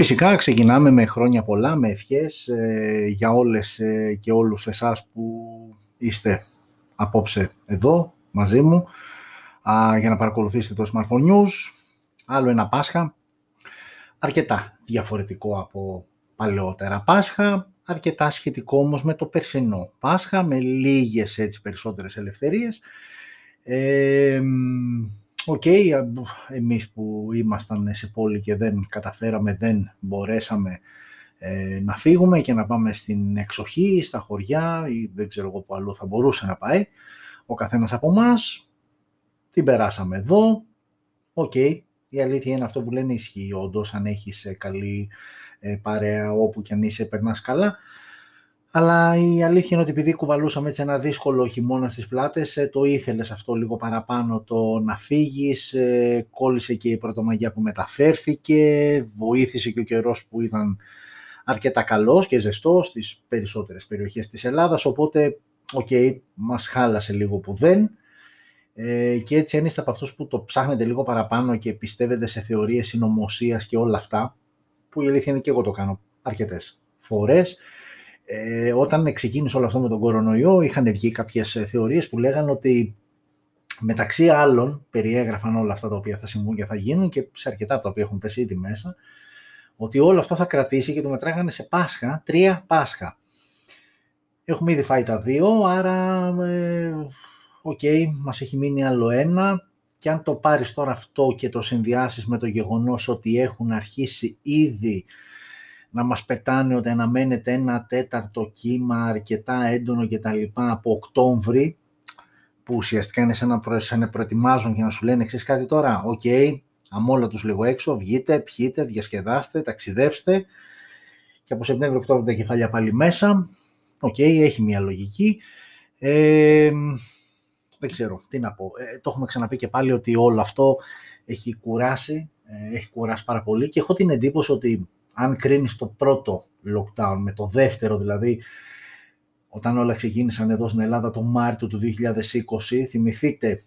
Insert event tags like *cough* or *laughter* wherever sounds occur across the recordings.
Φυσικά ξεκινάμε με χρόνια πολλά, με ευχές ε, για όλες ε, και όλους εσάς που είστε απόψε εδώ μαζί μου για να παρακολουθήσετε το Smartphone News. Άλλο ένα Πάσχα, αρκετά διαφορετικό από παλαιότερα Πάσχα, αρκετά σχετικό όμως με το περσινό Πάσχα, με λίγες έτσι περισσότερες ελευθερίες. Ε, OK, okay, εμείς που ήμασταν σε πόλη και δεν καταφέραμε, δεν μπορέσαμε ε, να φύγουμε και να πάμε στην εξοχή, στα χωριά ή δεν ξέρω εγώ που αλλού θα μπορούσε να πάει. Ο καθένας από εμάς την περάσαμε εδώ. Οκ, η αλήθεια είναι αυτό που λένε ισχύει όντως, αν έχεις ε, καλή ε, παρέα όπου κι αν είσαι περνάς καλά. Αλλά η αλήθεια είναι ότι επειδή κουβαλούσαμε έτσι ένα δύσκολο χειμώνα στις πλάτες, ε, το ήθελες αυτό λίγο παραπάνω το να φύγεις, ε, κόλλησε και η πρωτομαγιά που μεταφέρθηκε, βοήθησε και ο καιρός που ήταν αρκετά καλός και ζεστός στις περισσότερες περιοχές της Ελλάδας, οπότε, OK, okay, μας χάλασε λίγο που δεν. Ε, και έτσι αν είστε από αυτούς που το ψάχνετε λίγο παραπάνω και πιστεύετε σε θεωρίες συνωμοσίας και όλα αυτά, που η αλήθεια είναι και εγώ το κάνω αρκετές φορές, ε, όταν ξεκίνησε όλο αυτό με τον κορονοϊό είχαν βγει κάποιες ε, θεωρίες που λέγανε ότι μεταξύ άλλων περιέγραφαν όλα αυτά τα οποία θα συμβούν και θα γίνουν και σε αρκετά από τα οποία έχουν πέσει ήδη μέσα ότι όλο αυτό θα κρατήσει και το μετράγανε σε Πάσχα, τρία Πάσχα. Έχουμε ήδη φάει τα δύο, άρα ε, OK, okay, μας έχει μείνει άλλο ένα και αν το πάρεις τώρα αυτό και το συνδυάσεις με το γεγονός ότι έχουν αρχίσει ήδη να μας πετάνε ότι αναμένεται ένα τέταρτο κύμα αρκετά έντονο και τα λοιπά από Οκτώβρη, που ουσιαστικά είναι σαν να, σαν να προετοιμάζουν και να σου λένε ξέρεις κάτι, τώρα, OK, okay, αμόλα τους λίγο έξω, βγείτε, πιείτε, διασκεδάστε, ταξιδέψτε και από Σεπτέμβριο-Οκτώβριο τα κεφάλια πάλι μέσα, OK, okay, έχει μια λογική. Ε, δεν ξέρω τι να πω. Ε, το έχουμε ξαναπεί και πάλι ότι όλο αυτό έχει κουράσει, ε, έχει κουράσει πάρα πολύ και έχω την εντύπωση ότι αν κρίνεις το πρώτο lockdown με το δεύτερο δηλαδή, όταν όλα ξεκίνησαν εδώ στην Ελλάδα το Μάρτιο του 2020, θυμηθείτε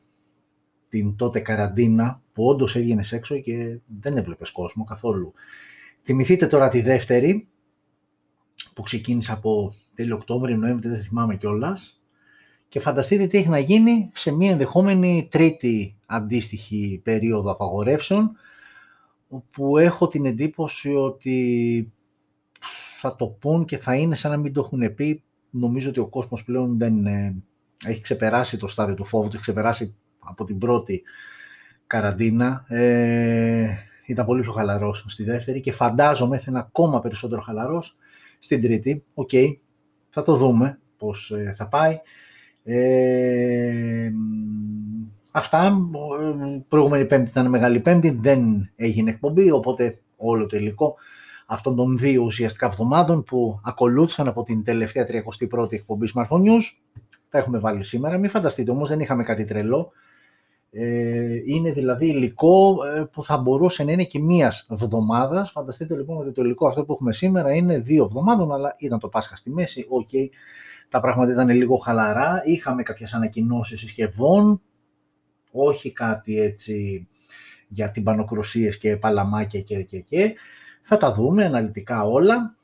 την τότε καραντίνα που όντως έβγαινες έξω και δεν έβλεπες κόσμο καθόλου. Θυμηθείτε τώρα τη δεύτερη που ξεκίνησε από τέλειο Οκτώβριο, Νοέμβριο, δεν θυμάμαι κιόλας. Και φανταστείτε τι έχει να γίνει σε μια ενδεχόμενη τρίτη αντίστοιχη περίοδο απαγορεύσεων που έχω την εντύπωση ότι θα το πούν και θα είναι σαν να μην το έχουν πει. Νομίζω ότι ο κόσμος πλέον δεν έχει ξεπεράσει το στάδιο του φόβου, το έχει ξεπεράσει από την πρώτη καραντίνα. Ε, ήταν πολύ πιο χαλαρός στη δεύτερη και φαντάζομαι θα είναι ακόμα περισσότερο χαλαρός στην τρίτη. Οκ, θα το δούμε πώς ε, θα πάει. Ε, Αυτά, προηγούμενη πέμπτη ήταν μεγάλη πέμπτη, δεν έγινε εκπομπή, οπότε όλο το υλικό αυτών των δύο ουσιαστικά εβδομάδων που ακολούθησαν από την τελευταία 31η εκπομπή Smartphone News, τα έχουμε βάλει σήμερα. Μην φανταστείτε όμως, δεν είχαμε κάτι τρελό. Ε, είναι δηλαδή υλικό ε, που θα μπορούσε να είναι και μίας εβδομάδας. Φανταστείτε λοιπόν ότι το υλικό αυτό που έχουμε σήμερα είναι δύο εβδομάδων, αλλά ήταν το Πάσχα στη μέση. OK, okay. τα πράγματα ήταν λίγο χαλαρά. Είχαμε κάποιες ανακοινώσεις συσκευών όχι κάτι έτσι για τυμπανοκρουσίες και παλαμάκια και, και, και. Θα τα δούμε αναλυτικά όλα.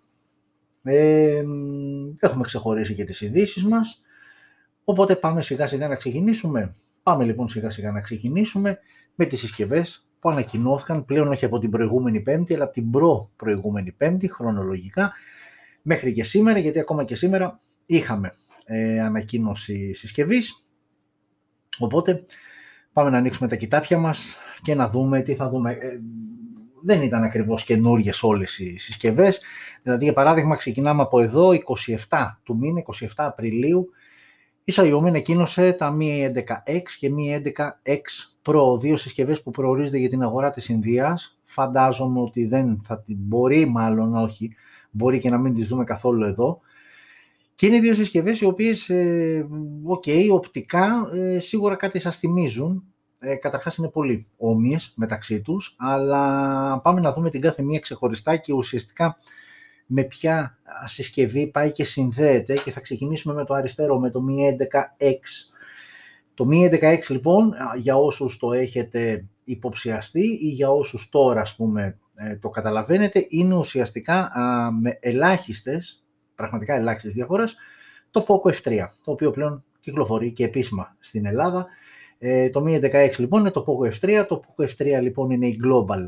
Ε, έχουμε ξεχωρίσει και τις ειδήσεις μας. Οπότε πάμε σιγά σιγά να ξεκινήσουμε. Πάμε λοιπόν σιγά σιγά να ξεκινήσουμε με τις συσκευές που ανακοινώθηκαν πλέον όχι από την προηγούμενη πέμπτη, αλλά από την προ προηγούμενη πέμπτη, χρονολογικά, μέχρι και σήμερα, γιατί ακόμα και σήμερα είχαμε ε, ανακοίνωση συσκευής. Οπότε πάμε να ανοίξουμε τα κοιτάπια μας και να δούμε τι θα δούμε. Ε, δεν ήταν ακριβώς καινούριε όλες οι συσκευές. Δηλαδή, για παράδειγμα, ξεκινάμε από εδώ, 27 του μήνα, 27 Απριλίου, η Xiaomi ανακοίνωσε τα Mi 11X και Mi 11X Pro, δύο συσκευές που προορίζονται για την αγορά της Ινδίας. Φαντάζομαι ότι δεν θα την μπορεί, μάλλον όχι, μπορεί και να μην τις δούμε καθόλου εδώ. Και είναι δύο συσκευές οι οποίες, ε, οπτικά ε, σίγουρα κάτι σας θυμίζουν. Ε, καταρχάς είναι πολύ όμοιες μεταξύ τους, αλλά πάμε να δούμε την κάθε μία ξεχωριστά και ουσιαστικά με ποια συσκευή πάει και συνδέεται και θα ξεκινήσουμε με το αριστερό, με το Mi 11X. Το Mi 11X λοιπόν, για όσους το έχετε υποψιαστεί ή για όσους τώρα ας πούμε ε, το καταλαβαίνετε, είναι ουσιαστικά με ελάχιστες, πραγματικά ελάχιστες διαφορές, το POCO F3, το οποίο πλέον κυκλοφορεί και επίσημα στην Ελλάδα. Ε, το Mi 16 λοιπόν είναι το POCO F3, το POCO F3 λοιπόν είναι η Global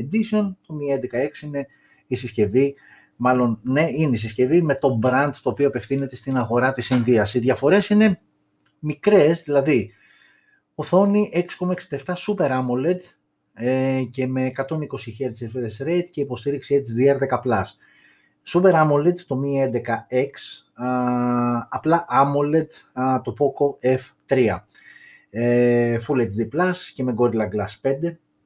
Edition, το Mi 16 είναι η συσκευή, μάλλον ναι, είναι η συσκευή με το brand το οποίο απευθύνεται στην αγορά της Ινδίας. Οι διαφορές είναι μικρές, δηλαδή οθόνη 6,67 Super AMOLED ε, και με 120 Hz refresh rate και υποστήριξη HDR10+. Super AMOLED το Mi 11X, απλά AMOLED το POCO F3. Ε, Full HD Plus και με Gorilla Glass 5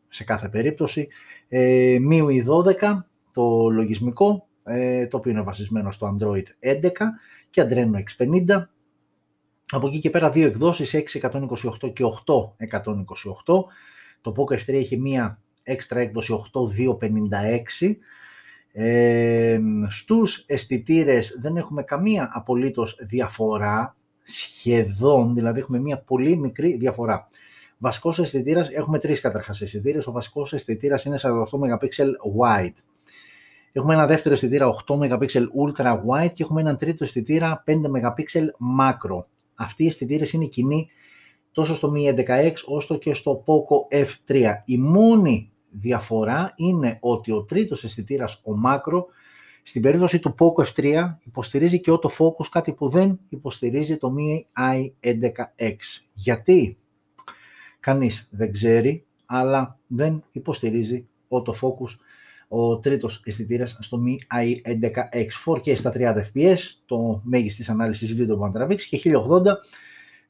σε κάθε περίπτωση. Ε, MIUI 12 το λογισμικό, ε, το οποίο είναι βασισμένο στο Android 11 και Adreno X50. Από εκεί και πέρα δύο εκδόσεις, 628 και 8128. Το POCO F3 έχει μία έξτρα έκδοση 8256. Ε, στους αισθητήρες δεν έχουμε καμία απολύτως διαφορά, σχεδόν, δηλαδή έχουμε μία πολύ μικρή διαφορά. Βασικός αισθητήρας, έχουμε τρεις καταρχάς αισθητήρες. Ο βασικός αισθητήρας είναι 48 MP wide. Έχουμε ένα δεύτερο αισθητήρα 8 MP ultra wide και έχουμε έναν τρίτο αισθητήρα 5 MP macro. Αυτοί οι αισθητήρες είναι κοινοί τόσο στο Mi 11X όσο και στο Poco F3. Η μόνη διαφορά είναι ότι ο τρίτος αισθητήρας, ο macro, στην περίπτωση του Poco F3 υποστηρίζει και autofocus, κάτι που δεν υποστηρίζει το Mi i11X. Γιατί; Κανείς δεν ξέρει, αλλά δεν υποστηρίζει autofocus ο τρίτος αισθητήρας στο Mi i11X 4K στα 30 fps, το μέγιστης ανάλυσης βίντεο που τραβήξει και 1080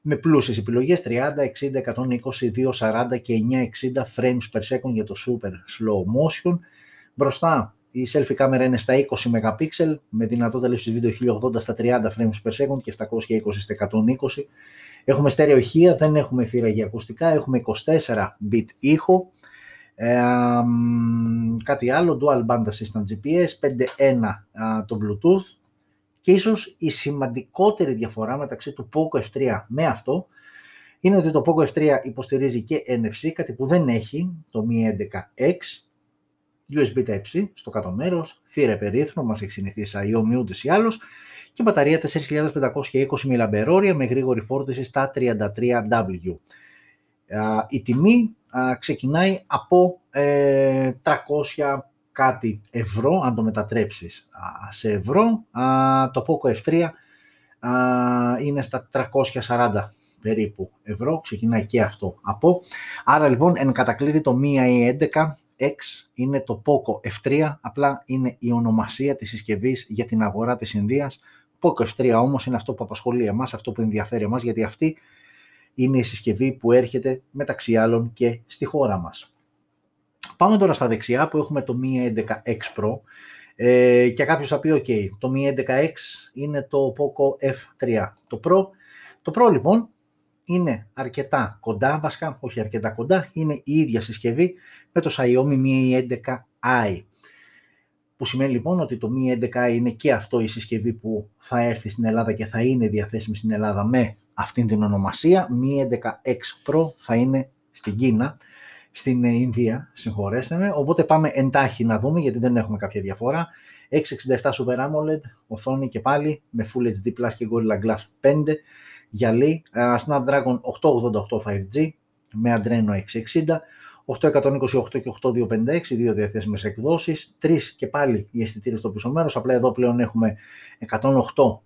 με πλούσιες επιλογές 30, 60, 120, 240 και 960 frames per second για το super slow motion. Μπροστά η selfie κάμερα είναι στα 20 MP με δυνατότητα λήψης βίντεο 1080 στα 30 frames per second και 720 στα 120. Έχουμε στερεοχεία, δεν έχουμε θύρα για ακουστικά, έχουμε 24 bit ήχο, ε, κάτι άλλο, Dual Band Assistant GPS, 5.1 το Bluetooth και ίσως η σημαντικότερη διαφορά μεταξύ του POCO F3 με αυτό είναι ότι το POCO F3 υποστηρίζει και NFC, κάτι που δεν έχει το Mi 11X, USB Type-C στο κάτω μέρος, θύρα περίθρο, μας έχει συνηθίσει Xiaomi ούτως ή άλλως, και μπαταρία 4520 mAh με γρήγορη φόρτιση στα 33W. Η τιμή ξεκινάει από 300 ε, κάτι ευρώ, αν το μετατρέψεις σε ευρώ. Το Poco F3 είναι στα 340 περίπου ευρώ, ξεκινάει και αυτό από. Άρα λοιπόν εν κατακλείδη το Mi 11 X είναι το Poco F3, απλά είναι η ονομασία της συσκευής για την αγορά της Ινδίας. Poco F3 όμως είναι αυτό που απασχολεί εμάς, αυτό που ενδιαφέρει εμάς, γιατί αυτή είναι η συσκευή που έρχεται μεταξύ άλλων και στη χώρα μας. Πάμε τώρα στα δεξιά που έχουμε το Mi 11X Pro ε, και κάποιος θα πει ok, το Mi 11X είναι το Poco F3. Το Pro, το Pro λοιπόν είναι αρκετά κοντά, βασικά όχι αρκετά κοντά, είναι η ίδια συσκευή με το Xiaomi Mi 11i. Που σημαίνει λοιπόν ότι το Mi 11i είναι και αυτό η συσκευή που θα έρθει στην Ελλάδα και θα είναι διαθέσιμη στην Ελλάδα με αυτήν την ονομασία. Mi 11X Pro θα είναι στην Κίνα, στην Ινδία, συγχωρέστε με. Οπότε πάμε εντάχει να δούμε γιατί δεν έχουμε κάποια διαφορά. 667 Super AMOLED, οθόνη και πάλι με Full HD Plus και Gorilla Glass 5, γυαλί, Snapdragon 888 5G με Adreno 660, 828 και 8256, δύο διαθέσιμες εκδόσεις, τρεις και πάλι οι αισθητήρες στο πίσω μέρος, απλά εδώ πλέον έχουμε 108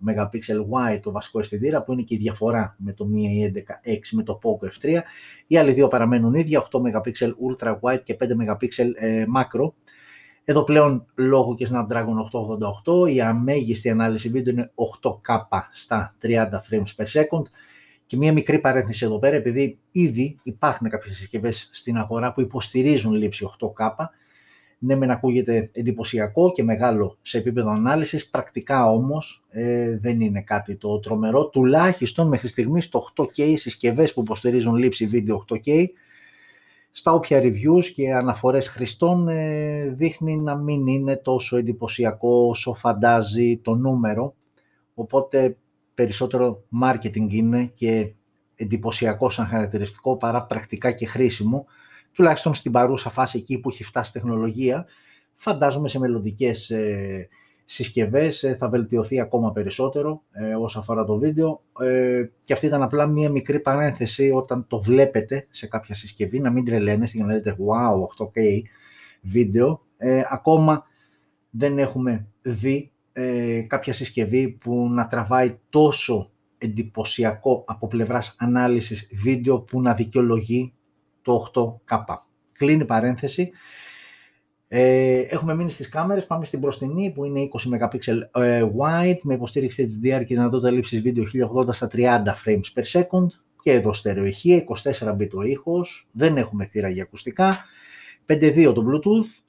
MP wide το βασικό αισθητήρα που είναι και η διαφορά με το Mi 11X με το Poco F3, οι άλλοι δύο παραμένουν ίδια, 8 MP ultra wide και 5 MP ε, macro, εδώ πλέον λόγω και Snapdragon 888 η αμέγιστη ανάλυση βίντεο είναι 8K στα 30 frames per second και μία μικρή παρένθεση εδώ πέρα, επειδή ήδη υπάρχουν κάποιες συσκευές στην αγορά που υποστηρίζουν λήψη 8K, ναι μεν ακούγεται εντυπωσιακό και μεγάλο σε επίπεδο ανάλυσης, πρακτικά όμως ε, δεν είναι κάτι το τρομερό, τουλάχιστον μέχρι στιγμής το 8K συσκευές που υποστηρίζουν λήψη βίντεο 8K, στα όποια reviews και αναφορές χρηστών ε, δείχνει να μην είναι τόσο εντυπωσιακό όσο φαντάζει το νούμερο, οπότε περισσότερο marketing είναι και εντυπωσιακό σαν χαρακτηριστικό παρά πρακτικά και χρήσιμο, τουλάχιστον στην παρούσα φάση εκεί που έχει φτάσει τεχνολογία, Φαντάζομαι σε μελλοντικές ε, συσκευές ε, θα βελτιωθεί ακόμα περισσότερο ε, όσο αφορά το βίντεο. Ε, και αυτή ήταν απλά μία μικρή παρένθεση όταν το βλέπετε σε κάποια συσκευή να μην τρελαίνεστε και να λέτε wow 8K βίντεο ε, ακόμα δεν έχουμε δει ε, κάποια συσκευή που να τραβάει τόσο εντυπωσιακό από πλευράς ανάλυσης βίντεο που να δικαιολογεί το 8K. Κλείνει παρένθεση. Ε, έχουμε μείνει στις κάμερες, πάμε στην μπροστινή που είναι 20 MP ε, wide με υποστήριξη HDR και δυνατότητα λήψης βίντεο 1080 στα 30 frames per second. Και εδώ στερεοηχεία, 24 bit ο ήχος, δεν έχουμε θύρα για ακουστικά, 5.2 το Bluetooth,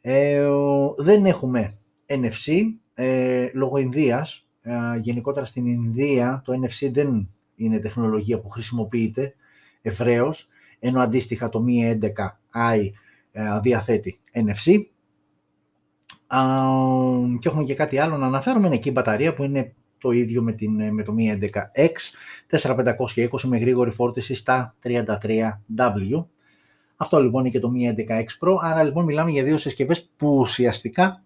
ε, δεν έχουμε NFC, ε, λόγω Ινδίας, ε, γενικότερα στην Ινδία το NFC δεν είναι τεχνολογία που χρησιμοποιείται ευρέως, ενώ αντίστοιχα το Mi 11i ε, διαθέτει NFC. Και έχουμε και κάτι άλλο να αναφέρουμε, είναι εκεί η μπαταρία που είναι το ίδιο με, την, με το Mi 11X, 4520 με γρήγορη φόρτιση στα 33W. Αυτό λοιπόν είναι και το Mi 11X Pro, άρα λοιπόν μιλάμε για δύο συσκευές που ουσιαστικά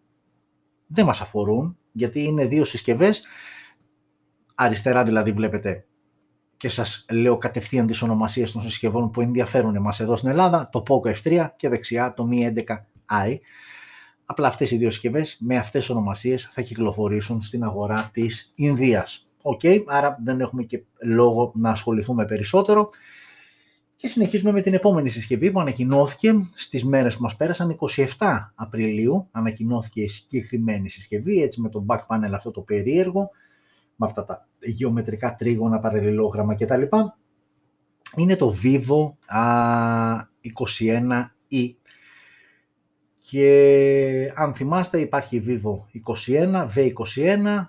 δεν μας αφορούν, γιατί είναι δύο συσκευές, αριστερά δηλαδή βλέπετε και σας λέω κατευθείαν τις ονομασίες των συσκευών που ενδιαφέρουν εμάς εδώ στην Ελλάδα, το Poco F3 και δεξιά το Mi 11i. Απλά αυτές οι δύο συσκευές με αυτές τις ονομασίες θα κυκλοφορήσουν στην αγορά της Ινδίας. OK, okay, άρα δεν έχουμε και λόγο να ασχοληθούμε περισσότερο. Και συνεχίζουμε με την επόμενη συσκευή που ανακοινώθηκε στις μέρες που μας πέρασαν, 27 Απριλίου, ανακοινώθηκε η συγκεκριμένη συσκευή, έτσι με το back panel αυτό το περίεργο, με αυτά τα γεωμετρικά τρίγωνα, παραλληλόγραμμα κτλ. Είναι το Vivo A21e και αν θυμάστε υπάρχει Vivo 21, V21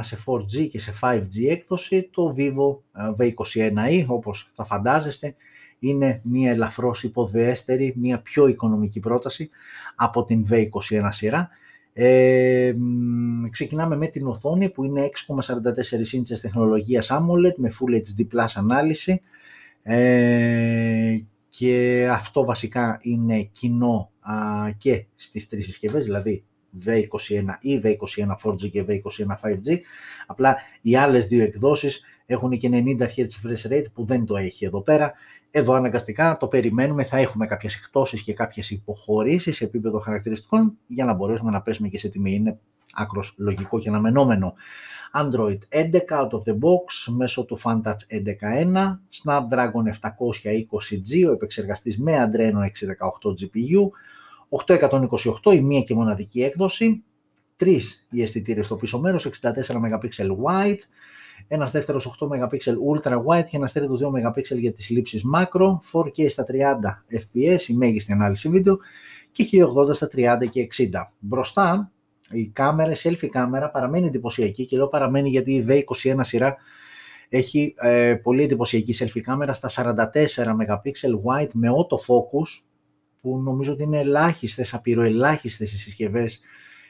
σε 4G και σε 5G έκδοση. Το Vivo V21e όπως θα φαντάζεστε είναι μια ελαφρώς υποδέστερη, μια πιο οικονομική πρόταση από την V21 σειρά. Ε, ξεκινάμε με την οθόνη που είναι 6,44 ίντσες τεχνολογίας AMOLED με Full HD Plus ανάλυση ε, και αυτό βασικά είναι κοινό α, και στις τρεις συσκευές, δηλαδή V21 ή V21 4G και V21 5G. Απλά οι άλλες δύο εκδόσεις έχουν και 90 Hz refresh rate που δεν το έχει εδώ πέρα. Εδώ αναγκαστικά το περιμένουμε, θα έχουμε κάποιες εκτόσεις και κάποιες υποχωρήσεις σε επίπεδο χαρακτηριστικών για να μπορέσουμε να πέσουμε και σε τιμή. Είναι άκρος λογικό και αναμενόμενο. Android 11 out of the box μέσω του FunTouch 11.1, Snapdragon 720G, ο επεξεργαστής με Adreno 618 GPU, 828 η μία και μοναδική έκδοση, τρεις οι αισθητήρες στο πίσω μέρος, 64 MP wide, ένας δεύτερος 8 MP ultra wide και ένας τρίτος 2 MP για τις λήψεις macro, 4K στα 30 fps, η μέγιστη ανάλυση βίντεο και 1080 στα 30 και 60. Μπροστά η κάμερα, η selfie κάμερα παραμένει εντυπωσιακή και λέω παραμένει γιατί η V21 σειρά έχει ε, πολύ εντυπωσιακή selfie κάμερα στα 44 MP wide με autofocus που νομίζω ότι είναι ελάχιστες, απειροελάχιστες οι συσκευές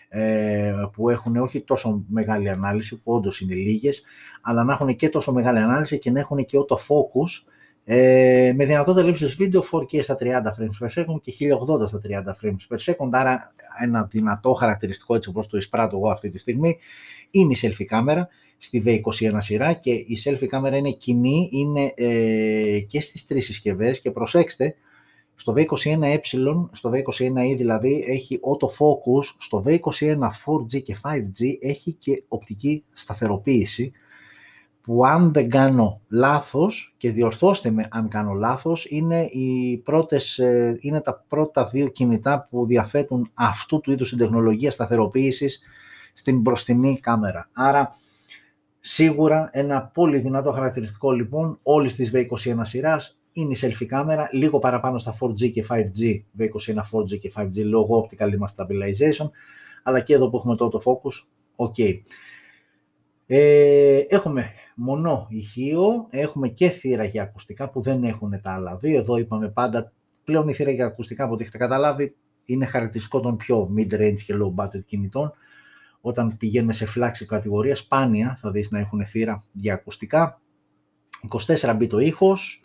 ε, που έχουν όχι τόσο μεγάλη ανάλυση, που όντως είναι λίγες, αλλά να έχουν και τόσο μεγάλη ανάλυση και να έχουν και autofocus ε, με δυνατότητα λήψης βίντεο 4K στα 30 frames per second και 1080 στα 30 frames per second, άρα ένα δυνατό χαρακτηριστικό έτσι όπως το εισπράττω εγώ αυτή τη στιγμή είναι η selfie κάμερα στη V21 σειρά και η selfie κάμερα είναι κοινή, είναι ε, και στις τρεις συσκευές. Και προσέξτε στο V21e, στο V21e δηλαδή έχει autofocus, στο V21 4G και 5G έχει και οπτική σταθεροποίηση που αν δεν κάνω λάθος και διορθώστε με αν κάνω λάθος είναι, οι πρώτες, ε, είναι τα πρώτα δύο κινητά που διαθέτουν αυτού του είδους την τεχνολογία σταθεροποίησης στην μπροστινή κάμερα. Άρα σίγουρα ένα πολύ δυνατό χαρακτηριστικό λοιπόν όλης της V21 σειράς είναι η selfie κάμερα, λίγο παραπάνω στα 4G και 5G, V21 4G και 5G λόγω optical image stabilization, αλλά και εδώ που έχουμε το autofocus, ok. Ε, έχουμε μονό ηχείο, έχουμε και θύρα για ακουστικά που δεν έχουν τα άλλα δύο. Εδώ είπαμε πάντα, πλέον η θύρα για ακουστικά από ό,τι έχετε καταλάβει είναι χαρακτηριστικό των πιο mid-range και low budget κινητών. Όταν πηγαίνουμε σε φλάξη κατηγορία, σπάνια θα δεις να έχουν θύρα για ακουστικά. 24 bit ο ήχος,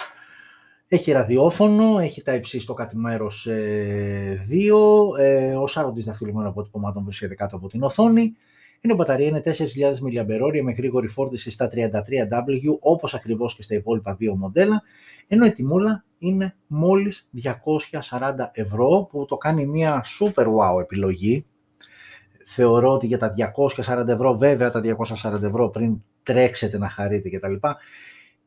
Έχει ραδιόφωνο, έχει τα υψί στο κάτι μέρος 2, ε, ο σάρωτης δαχτυλωμένων αποτυπωμάτων βρίσκεται κάτω από την οθόνη. Η μπαταρία είναι 4.000 mAh με γρήγορη φόρτιση στα 33W, όπως ακριβώς και στα υπόλοιπα δύο μοντέλα, ενώ η τιμούλα είναι μόλις 240 ευρώ, που το κάνει μια super wow επιλογή. Θεωρώ ότι για τα 240 ευρώ, βέβαια τα 240 ευρώ πριν τρέξετε να χαρείτε κτλ.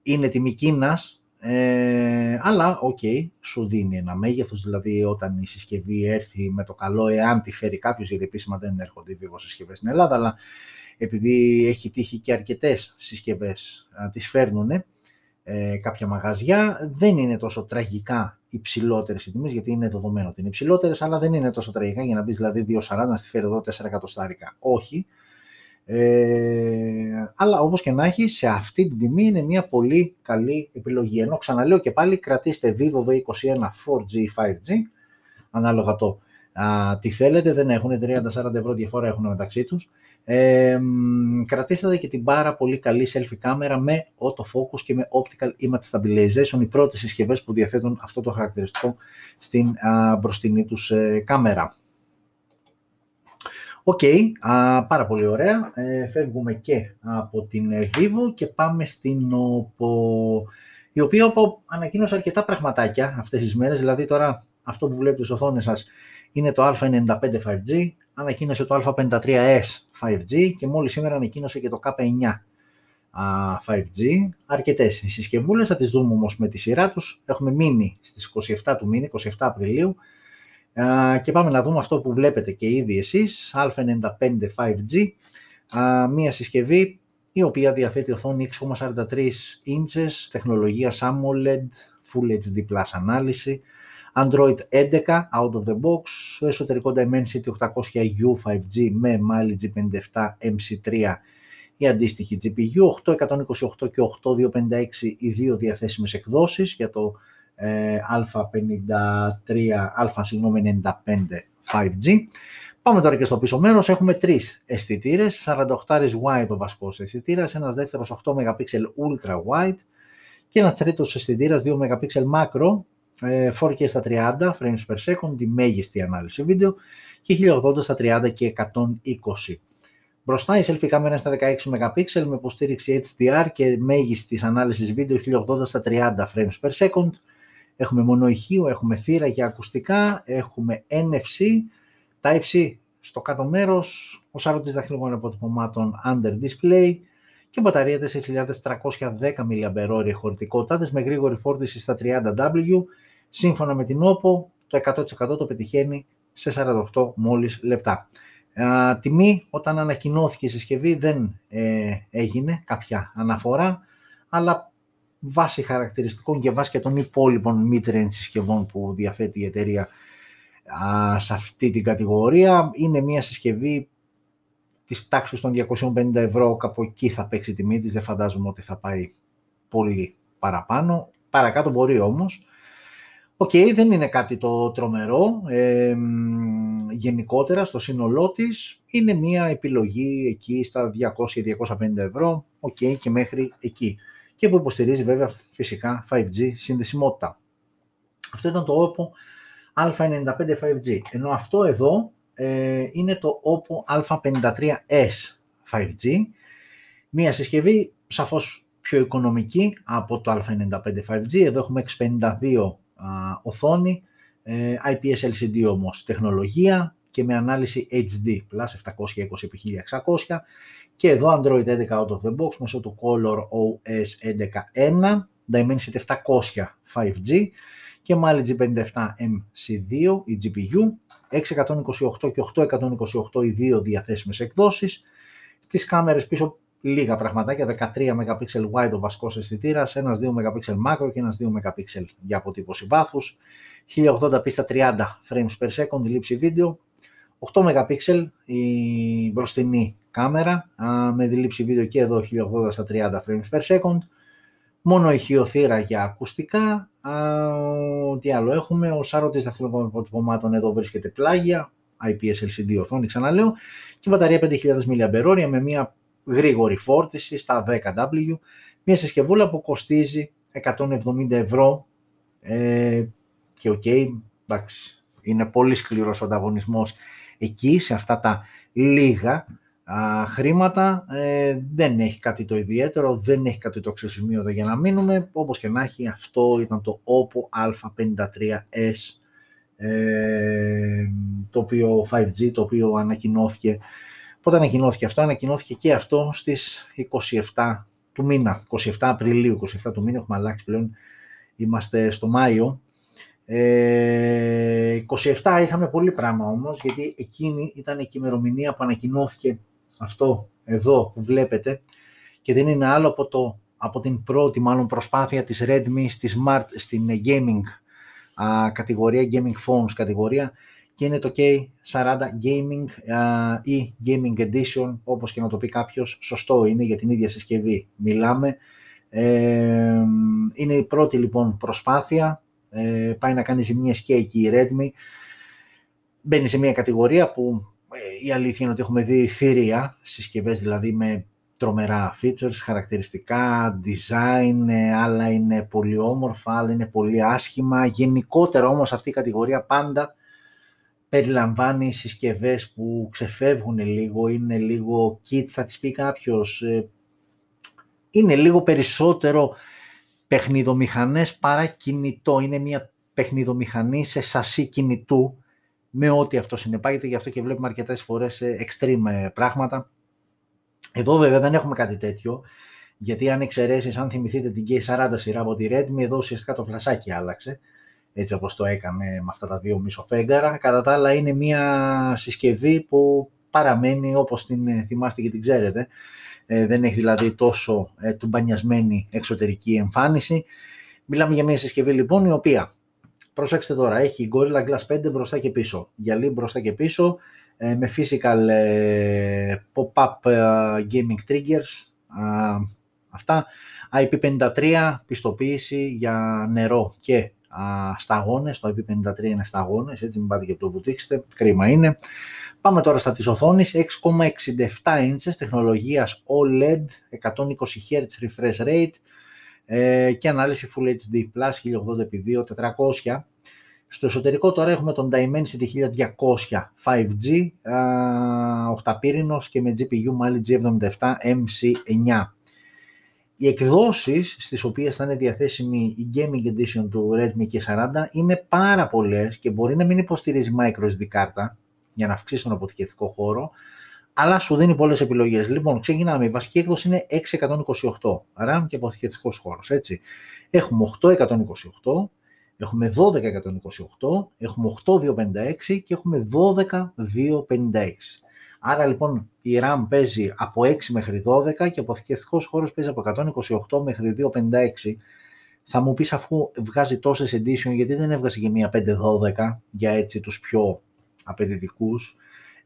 Είναι τιμή Κίνας, ε, αλλά, OK, okay, σου δίνει ένα μέγεθος, δηλαδή όταν η συσκευή έρθει με το καλό, εάν τη φέρει κάποιος, γιατί επίσημα δεν έρχονται οι συσκευές στην Ελλάδα, αλλά επειδή έχει τύχει και αρκετές συσκευές να τις φέρνουν ε, κάποια μαγαζιά, δεν είναι τόσο τραγικά υψηλότερες οι τιμές, γιατί είναι δεδομένο ότι είναι υψηλότερες, αλλά δεν είναι τόσο τραγικά για να μπεις δηλαδή 2,40 να στη φέρει εδώ 4 εκατοστάρικα. Όχι. Ε, αλλά όπως και να έχει, σε αυτή την τιμή είναι μια πολύ καλή επιλογή. Ενώ ξαναλέω και πάλι κρατήστε Vivo V21 4G, 5G, ανάλογα το α, τι θέλετε, δεν έχουν 30-40 ευρώ διαφορά έχουν μεταξύ τους. Ε, κρατήστε και την πάρα πολύ καλή selfie κάμερα με autofocus και με optical image stabilization, οι πρώτες συσκευές που διαθέτουν αυτό το χαρακτηριστικό στην α, μπροστινή τους ε, κάμερα. OK, okay, πάρα πολύ ωραία. Ε, φεύγουμε και από την Vivo και πάμε στην OPPO, η οποία OPPO ανακοίνωσε αρκετά πραγματάκια αυτές τις μέρες, δηλαδή τώρα αυτό που βλέπετε στις οθόνες σας είναι το α95 5G, ανακοίνωσε το α53s 5G και μόλις σήμερα ανακοίνωσε και το K9 5G. Αρκετές οι συσκευούλες, θα τις δούμε όμως με τη σειρά τους. Έχουμε μείνει στις 27 του μήνα, 27 Απριλίου, και πάμε να δούμε αυτό που βλέπετε και ήδη εσείς, α95 5G, μία συσκευή η οποία διαθέτει οθόνη 6,43 inches, τεχνολογία AMOLED, Full HD Plus ανάλυση, Android 11 out of the box, εσωτερικό Dimensity 800U 5G με Mali G57 MC3 η αντίστοιχη GPU, 828 και 8256 οι δύο διαθέσιμες εκδόσεις για το α53, α95 5G. Πάμε τώρα και στο πίσω μέρος, έχουμε τρεις αισθητήρες, 48 wide ο βασικός αισθητήρας, ένας δεύτερος 8 MP ultra wide και ένας τρίτος αισθητήρας 2 MP macro, 4K στα 30 frames per second, τη μέγιστη ανάλυση βίντεο και 1080 στα 30 και 120. Μπροστά η selfie κάμερα στα 16 MP με υποστήριξη HDR και μέγιστης ανάλυσης βίντεο 1080 στα 30 frames per second. Έχουμε μονοηχείο, έχουμε θύρα για ακουστικά, έχουμε NFC, Type-C στο κάτω μέρος, ο σάρωτης δαχτυλικών αποτυπωμάτων under display και μπαταρία 4.310 mAh χωρητικότητας με γρήγορη φόρτιση στα 30W. Σύμφωνα με την OPPO, το 100% το πετυχαίνει σε 48 μόλις λεπτά. Α, τιμή όταν ανακοινώθηκε η συσκευή δεν ε, έγινε κάποια αναφορά, αλλά βάσει χαρακτηριστικών και βάσει και των υπόλοιπων mid-range συσκευών που διαθέτει η εταιρεία α, σε αυτή την κατηγορία. Είναι μια συσκευή της τάξης των 250 ευρώ, κάπου εκεί θα παίξει η τιμή της, δεν φαντάζομαι ότι θα πάει πολύ παραπάνω. Παρακάτω μπορεί όμως. OK, okay, δεν είναι κάτι το τρομερό. Ε, γενικότερα στο σύνολό της είναι μια επιλογή εκεί στα 200-250 ευρώ, OK, okay, και μέχρι εκεί και που υποστηρίζει βέβαια φυσικά 5G συνδεσιμότητα. Αυτό ήταν το OPPO A95 5G, ενώ αυτό εδώ ε, είναι το OPPO α53s 5G, μία συσκευή σαφώς πιο οικονομική από το α95 5G, εδώ έχουμε 652 οθόνη, ε, IPS LCD όμως τεχνολογία και με ανάλυση HD+, 720x1600 και εδώ Android 11 out of the box μέσω του Color OS 11.1, Dimensity 700 5G και Mali G57 MC2 η GPU, 628 και 828 οι δύο διαθέσιμες εκδόσεις. Στις κάμερες πίσω λίγα πραγματάκια, 13 MP wide ο βασικός αισθητήρας, ένας 2 MP macro και ένας 2 MP για αποτύπωση βάθους, 1080p στα 30 frames per second λήψη βίντεο, 8 MP η μπροστινή κάμερα με τη βίντεο και εδώ 1080 στα 30 frames per second. Μόνο ηχείο, θύρα για ακουστικά. Α, τι άλλο έχουμε, ο σάρωτης δαχτυλικών εδώ βρίσκεται πλάγια, IPS LCD οθόνη ξαναλέω και μπαταρία 5000 mAh με μια γρήγορη φόρτιση στα 10W. Μια συσκευούλα που κοστίζει 170 ευρώ ε, και OK, okay, εντάξει, είναι πολύ σκληρός ο ανταγωνισμός εκεί, σε αυτά τα λίγα α, χρήματα, ε, δεν έχει κάτι το ιδιαίτερο, δεν έχει κάτι το αξιοσημείωτο για να μείνουμε, όπως και να έχει, αυτό ήταν το OPPO A53s, ε, το οποίο 5G, το οποίο ανακοινώθηκε. Πότε ανακοινώθηκε αυτό, ανακοινώθηκε και αυτό στις 27 του μήνα, 27 Απριλίου, 27 του μήνα, έχουμε αλλάξει πλέον, είμαστε στο Μάιο. Ε, 27 είχαμε πολύ πράγμα όμως, γιατί εκείνη ήταν η ημερομηνία που ανακοινώθηκε αυτό εδώ που βλέπετε και δεν είναι άλλο από, το, από την πρώτη μάλλον προσπάθεια της Redmi στη Smart, στην gaming α, κατηγορία, gaming phones κατηγορία και είναι το K40 Gaming ή Gaming Edition, όπως και να το πει κάποιος, σωστό είναι για την ίδια συσκευή. Μιλάμε. Ε, είναι η πρώτη λοιπόν προσπάθεια, ε, πάει να κάνει ζημιές και εκεί η Redmi. Μπαίνει σε μια κατηγορία που ε, η αλήθεια είναι ότι έχουμε δει θηρία, συσκευές δηλαδή με τρομερά features, χαρακτηριστικά, design, άλλα είναι πολύ όμορφα, άλλα είναι πολύ άσχημα. Γενικότερα όμως αυτή η κατηγορία πάντα περιλαμβάνει συσκευές που ξεφεύγουν λίγο, είναι λίγο kits, θα τις πει κάποιος, ε, είναι λίγο περισσότερο παιχνιδομηχανές παρά κινητό. Είναι μια παιχνιδομηχανή σε σασί κινητού, με ό,τι αυτό συνεπάγεται, γι' αυτό και βλέπουμε αρκετές φορές ε, extreme ε, πράγματα. Εδώ βέβαια δεν έχουμε κάτι τέτοιο, γιατί αν εξαιρέσεις, αν θυμηθείτε την K40 σειρά από τη Redmi, εδώ ουσιαστικά το φλασάκι άλλαξε έτσι όπως το έκανε με αυτά τα δύο μισοφέγγαρα. Κατά τα άλλα είναι μια συσκευή που παραμένει όπως την θυμάστε και την ξέρετε. Ε, δεν έχει δηλαδή τόσο ε, τουμπανιασμένη εξωτερική εμφάνιση. Μιλάμε για μια συσκευή λοιπόν η οποία, προσέξτε τώρα, έχει Gorilla Glass 5 μπροστά και πίσω, γυαλί μπροστά και πίσω, ε, με physical ε, pop-up ε, gaming triggers, αυτά, IP53, πιστοποίηση για νερό και σταγόνες, το IP53 είναι σταγόνες, έτσι μην πάτε και το βουτήξετε, κρίμα είναι. Πάμε τώρα στα της οθόνης, 6,67 inches τεχνολογίας OLED, 120 Hz refresh rate ε, και ανάλυση Full HD Plus 1080x2400. Στο εσωτερικό τώρα έχουμε τον Dimensity 1200 5G, 8 πύρινος και με GPU Mali G77 MC9. Οι εκδόσεις στις οποίες θα είναι διαθέσιμη η Gaming Edition του Redmi K40 είναι πάρα πολλές και μπορεί να μην υποστηρίζει microSD κάρτα για να αυξήσει τον αποθηκευτικό χώρο, αλλά σου δίνει πολλές επιλογές. Λοιπόν, ξεκινάμε. Η βασική έκδοση είναι 628 RAM και αποθηκευτικός χώρος, έτσι. Έχουμε 8128, έχουμε 12128, έχουμε 8256 και έχουμε 12256. Άρα λοιπόν η RAM παίζει από 6 μέχρι 12 και ο αποθηκευτικός χώρος παίζει από 128 μέχρι 256. Θα μου πεις αφού βγάζει τόσες edition γιατί δεν έβγαζε και μία 512 για έτσι τους πιο απαιτητικούς.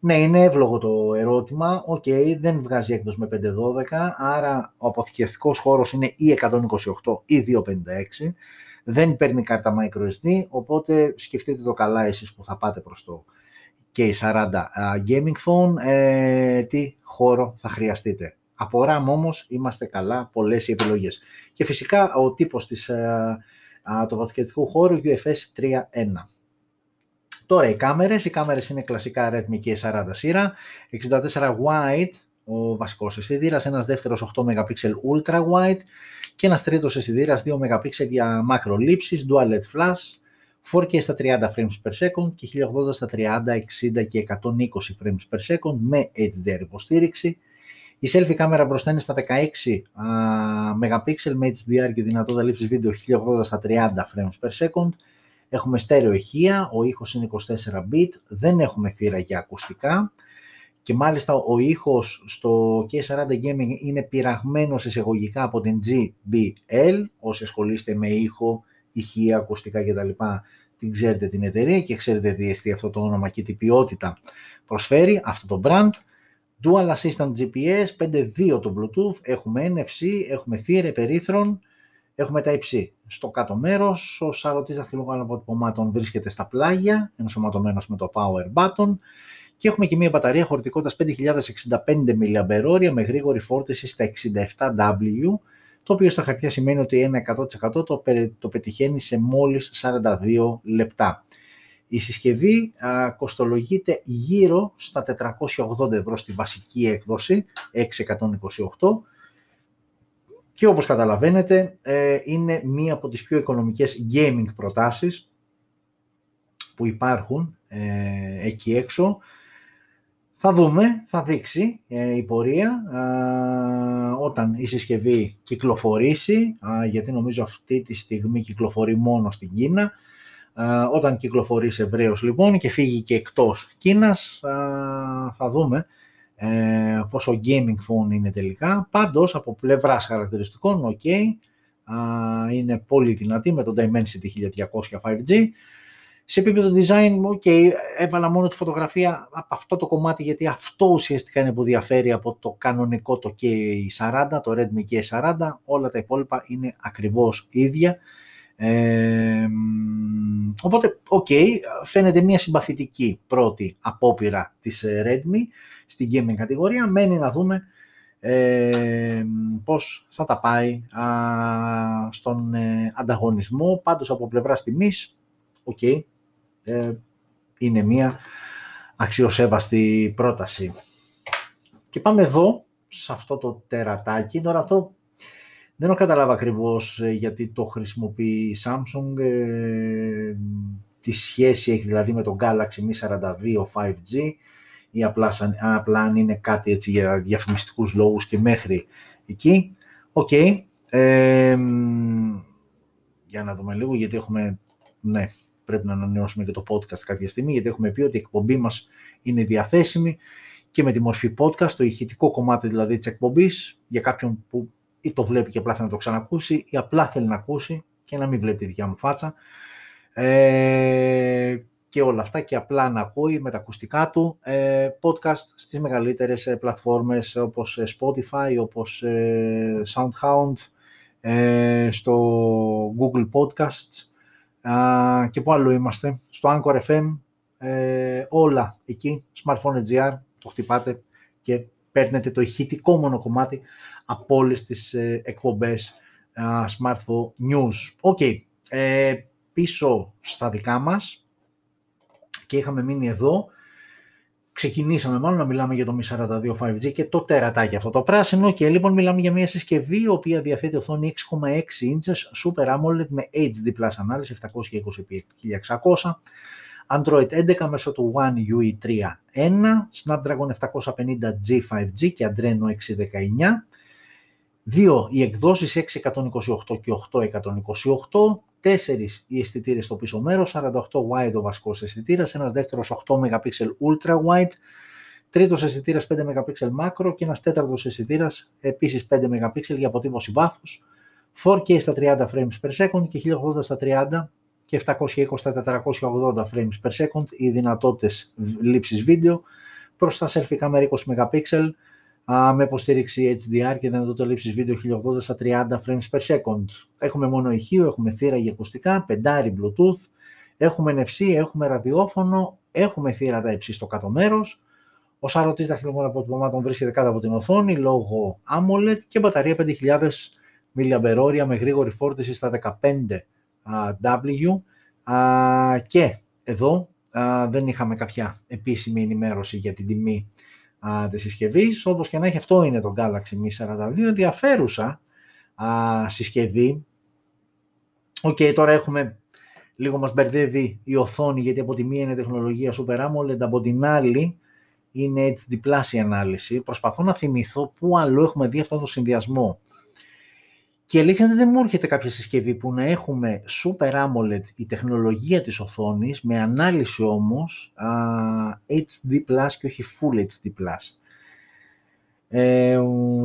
Ναι, είναι εύλογο το ερώτημα. OK, okay, δεν βγάζει έκδοση με 512, άρα ο αποθηκευτικός χώρος είναι ή 128 ή 256. Δεν παίρνει κάρτα microSD, οπότε σκεφτείτε το καλά εσείς που θα πάτε προς το K40 gaming phone, ε, τι χώρο θα χρειαστείτε. Από RAM όμως είμαστε καλά, πολλές οι επιλογές. Και φυσικά ο τύπος της, ε, του αποθηκευτικού χώρου UFS 3.1. Τώρα οι κάμερες, οι κάμερες είναι κλασικά Redmi K40 σειρά, 64 wide ο βασικός αισθητήρας, ένας δεύτερος 8 MP ultra wide και ένας τρίτος αισθητήρας 2 MP για μακρολήψεις, dual LED flash, 4K στα 30 frames per second και 1080 στα 30, 60 και 120 frames per second με HDR υποστήριξη. Η selfie κάμερα μπροστά είναι στα 16 MP με HDR και δυνατότητα λήψης βίντεο 1080 στα 30 frames per second. Έχουμε στέρεο ηχεία, ο ήχος είναι 24 bit, δεν έχουμε θύρα για ακουστικά και μάλιστα ο ήχος στο K40 Gaming είναι πειραγμένος εισαγωγικά από την GBL, όσοι ασχολείστε με ήχο ηχεία, ακουστικά κτλ. Την ξέρετε την εταιρεία και ξέρετε τι εστί αυτό το όνομα και τι ποιότητα προσφέρει αυτό το brand. Dual Assistant GPS, 5.2 το Bluetooth, έχουμε NFC, έχουμε θύρε περίθρων, έχουμε τα υψί. Στο κάτω μέρος, ο σαρωτής δαχτυλικών αποτυπωμάτων βρίσκεται στα πλάγια, ενσωματωμένος με το power button και έχουμε και μια μπαταρία χωρητικότητας 5065 mAh με γρήγορη φόρτιση στα 67W το οποίο στα χαρτιά σημαίνει ότι ένα 100% το, το πετυχαίνει σε μόλις 42 λεπτά. Η συσκευή α, κοστολογείται γύρω στα 480 ευρώ στη βασική έκδοση 628 και όπως καταλαβαίνετε ε, είναι μία από τις πιο οικονομικές gaming προτάσεις που υπάρχουν ε, εκεί έξω. Θα δούμε, θα δείξει ε, η πορεία όταν η συσκευή κυκλοφορήσει, γιατί νομίζω αυτή τη στιγμή κυκλοφορεί μόνο στην Κίνα. Όταν κυκλοφορήσει ευρέως λοιπόν και φύγει και εκτός Κίνας, θα δούμε ε, πόσο gaming phone είναι τελικά. Πάντως από πλευράς χαρακτηριστικών, ok, είναι πολύ δυνατή με το Dimensity 1200 5G. Σε επίπεδο design, ok, έβαλα μόνο τη φωτογραφία από αυτό το κομμάτι γιατί αυτό ουσιαστικά είναι που διαφέρει από το κανονικό το K40, το Redmi K40, όλα τα υπόλοιπα είναι ακριβώς ίδια. Ε, οπότε, οκ, φαίνεται μια συμπαθητική πρώτη απόπειρα της ε, Redmi στην gaming κατηγορία. Μένει να δούμε ε, πώς θα τα πάει α, στον ε, ανταγωνισμό. Πάντως από πλευρά τιμής, οκ, ε, είναι μια αξιοσέβαστη πρόταση. Και πάμε εδώ, σε αυτό το τερατάκι. Τώρα αυτό δεν έχω καταλάβει ακριβώς ε, γιατί το χρησιμοποιεί η Samsung. Ε, τι σχέση έχει δηλαδή με το Galaxy M42 5G ή απλά, απλά αν είναι κάτι έτσι για διαφημιστικούς λόγους και μέχρι εκεί. OK. Okay. για να δούμε λίγο γιατί έχουμε, ναι, πρέπει να ανανεώσουμε και το podcast κάποια στιγμή γιατί έχουμε πει ότι η εκπομπή μας είναι διαθέσιμη και με τη μορφή podcast, το ηχητικό κομμάτι δηλαδή της εκπομπής για κάποιον που ή το βλέπει και απλά θέλει να το ξανακούσει ή απλά θέλει να ακούσει και να μην βλέπει τη δικιά μου φάτσα. Ε, και όλα αυτά και απλά να ακούει με τα ακουστικά του. Ε, podcast στις μεγαλύτερες ε, πλατφόρμες όπως ε, Spotify, όπως ε, SoundHound, ε, στο Google Podcasts. Και που άλλο είμαστε, στο Anchor FM, όλα εκεί, Smartphone.gr, το χτυπάτε και παίρνετε το ηχητικό μόνο κομμάτι από όλες τις ε, εκπομπές Smartphone News. OK, ε, πίσω στα δικά μας και είχαμε μείνει εδώ. Ξεκινήσαμε μάλλον να μιλάμε για το M42 5G και το τερατάκι αυτό το πράσινο και λοιπόν μιλάμε για μια συσκευή η οποία διαθέτει οθόνη 6,6 inches Super AMOLED με HD Plus ανάλυση 720x1600 Android 11 μέσω του One UI 3.1, Snapdragon 750G 5G και Adreno 619. Δύο οι εκδόσεις 628 και 8128, τέσσερις οι αισθητήρες στο πίσω μέρος, 48 wide ο βασικός αισθητήρας, ένας δεύτερος 8 MP ultra wide, τρίτος αισθητήρας 5 MP macro. Και ένας τέταρτος αισθητήρας επίσης 5 MP για αποτύπωση βάθους, 4K στα 30 frames per second και 1080 στα 30 και 720 στα 480 frames per second. Οι δυνατότητες λήψης βίντεο. Προς τα selfie κάμερα 20 MP με υποστήριξη HDR και δυνατότητα λήψης βίντεο 1080 στα 30 frames per second. Έχουμε μόνο ηχείο, έχουμε θύρα για ακουστικά, πεντάρι Bluetooth, έχουμε NFC, έχουμε ραδιόφωνο, έχουμε θύρα τα υψί στο κάτω μέρος, ο σαρωτής δαχτυλικών αποτυπωμάτων βρίσκεται κάτω από την οθόνη λόγω AMOLED και μπαταρία 5000 mAh με γρήγορη φόρτιση στα 15 W και εδώ δεν είχαμε κάποια επίσημη ενημέρωση για την τιμή της συσκευής. Όπως και να έχει αυτό είναι το Galaxy M42, ενδιαφέρουσα συσκευή. OK, okay, τώρα έχουμε λίγο μας μπερδεύει η οθόνη γιατί από τη μία είναι τεχνολογία Super AMOLED, από την άλλη είναι HD Plus η ανάλυση. Προσπαθώ να θυμηθώ πού άλλο έχουμε δει αυτό το συνδυασμό. Και αλήθεια είναι ότι δεν μου έρχεται κάποια συσκευή που να έχουμε Super AMOLED η τεχνολογία της οθόνης με ανάλυση όμως α, HD Plus και όχι Full HD Plus. Ε,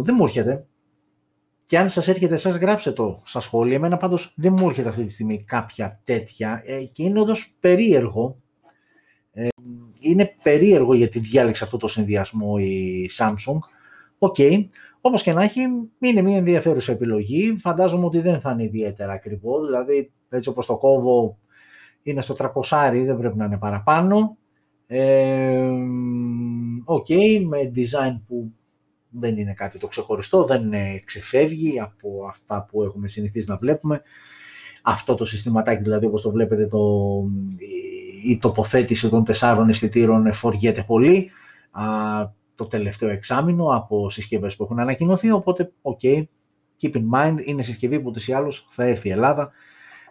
δεν μου έρχεται. Και αν σας έρχεται εσάς γράψτε το στα σχόλια. Εμένα πάντως δεν μου έρχεται αυτή τη στιγμή κάποια τέτοια ε, και είναι όντως περίεργο. Ε, είναι περίεργο γιατί διάλεξε αυτό το συνδυασμό η Samsung. OK, okay. Όπως και να έχει, είναι μια ενδιαφέρουσα επιλογή. Φαντάζομαι ότι δεν θα είναι ιδιαίτερα ακριβό. Δηλαδή, έτσι όπως το κόβω, είναι στο 300, δεν πρέπει να είναι παραπάνω. Ε, OK, okay, με design που δεν είναι κάτι το ξεχωριστό, δεν ξεφεύγει από αυτά που έχουμε συνηθίσει να βλέπουμε. Αυτό το συστηματάκι δηλαδή όπως το βλέπετε το, η τοποθέτηση των τεσσάρων αισθητήρων φοριέται πολύ α, το τελευταίο εξάμεινο από συσκευές που έχουν ανακοινωθεί, οπότε ok, keep in mind, είναι συσκευή που ούτως ή άλλως θα έρθει Ελλάδα,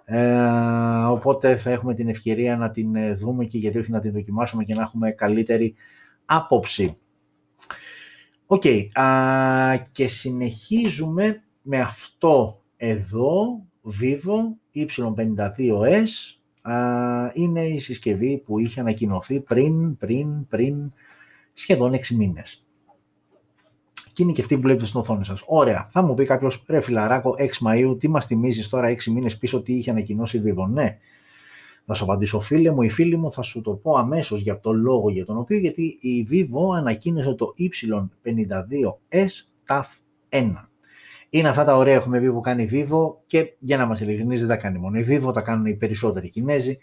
ε, οπότε θα έχουμε την ευκαιρία να την ε, δούμε και γιατί όχι να την δοκιμάσουμε και να έχουμε καλύτερη άποψη. OK, okay, και συνεχίζουμε με αυτό εδώ, Vivo Y52S, είναι η συσκευή που είχε ανακοινωθεί πριν, πριν, πριν σχεδόν 6 μήνες. Και είναι και αυτή που βλέπετε στην οθόνη σας. Ωραία. Θα μου πει κάποιος ρε φιλαράκο 6 Μαΐου, τι μας θυμίζεις τώρα 6 μήνες πίσω τι είχε ανακοινώσει η Vivo. Ναι, θα σου απαντήσω φίλε μου ή φίλοι μου, θα σου το πω αμέσως για το λόγο για τον οποίο, γιατί η Vivo ανακοίνωσε το Y52S TAF 1. Είναι αυτά τα ωραία έχουμε πει που κάνει η Vivo και για να είμαστε ειλικρινείς δεν τα κάνει μόνο η Vivo, τα κάνουν οι περισσότεροι Κινέζοι.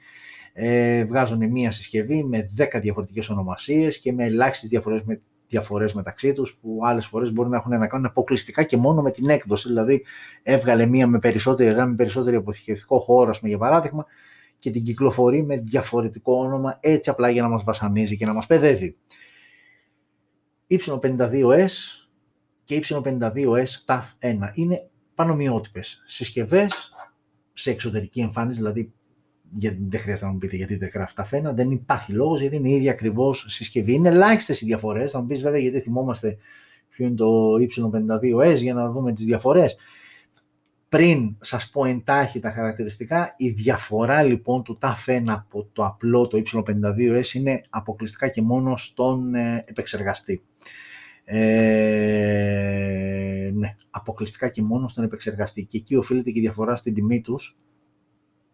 Ε, βγάζουν μία συσκευή με 10 διαφορετικές ονομασίες και με ελάχιστες διαφορές, με, διαφορές μεταξύ τους που άλλες φορές μπορεί να έχουν να κάνουν αποκλειστικά και μόνο με την έκδοση. Δηλαδή έβγαλε μία με περισσότερη με περισσότερο αποθηκευτικό χώρο, για παράδειγμα, και την κυκλοφορεί με διαφορετικό όνομα έτσι απλά για να μας βασανίζει και να μας παιδεύει. Y52S και Y52S TAF 1 είναι πανομοιότυπες συσκευές σε εξωτερική εμφάνιση, δηλαδή δεν χρειάζεται να μου πείτε γιατί δεν γράφει TAF 1, δεν υπάρχει λόγος γιατί είναι η ίδια ακριβώς συσκευή. Είναι ελάχιστες οι διαφορές, θα μου πεις βέβαια γιατί θυμόμαστε ποιο είναι το Y52S για να δούμε τις διαφορές πριν σας πω εντάχει τα χαρακτηριστικά, η διαφορά λοιπόν του TAF 1 από το απλό το Y52S είναι αποκλειστικά και μόνο στον ε, επεξεργαστή. Ε, ναι, αποκλειστικά και μόνο στον επεξεργαστή. Και εκεί οφείλεται και η διαφορά στην τιμή τους,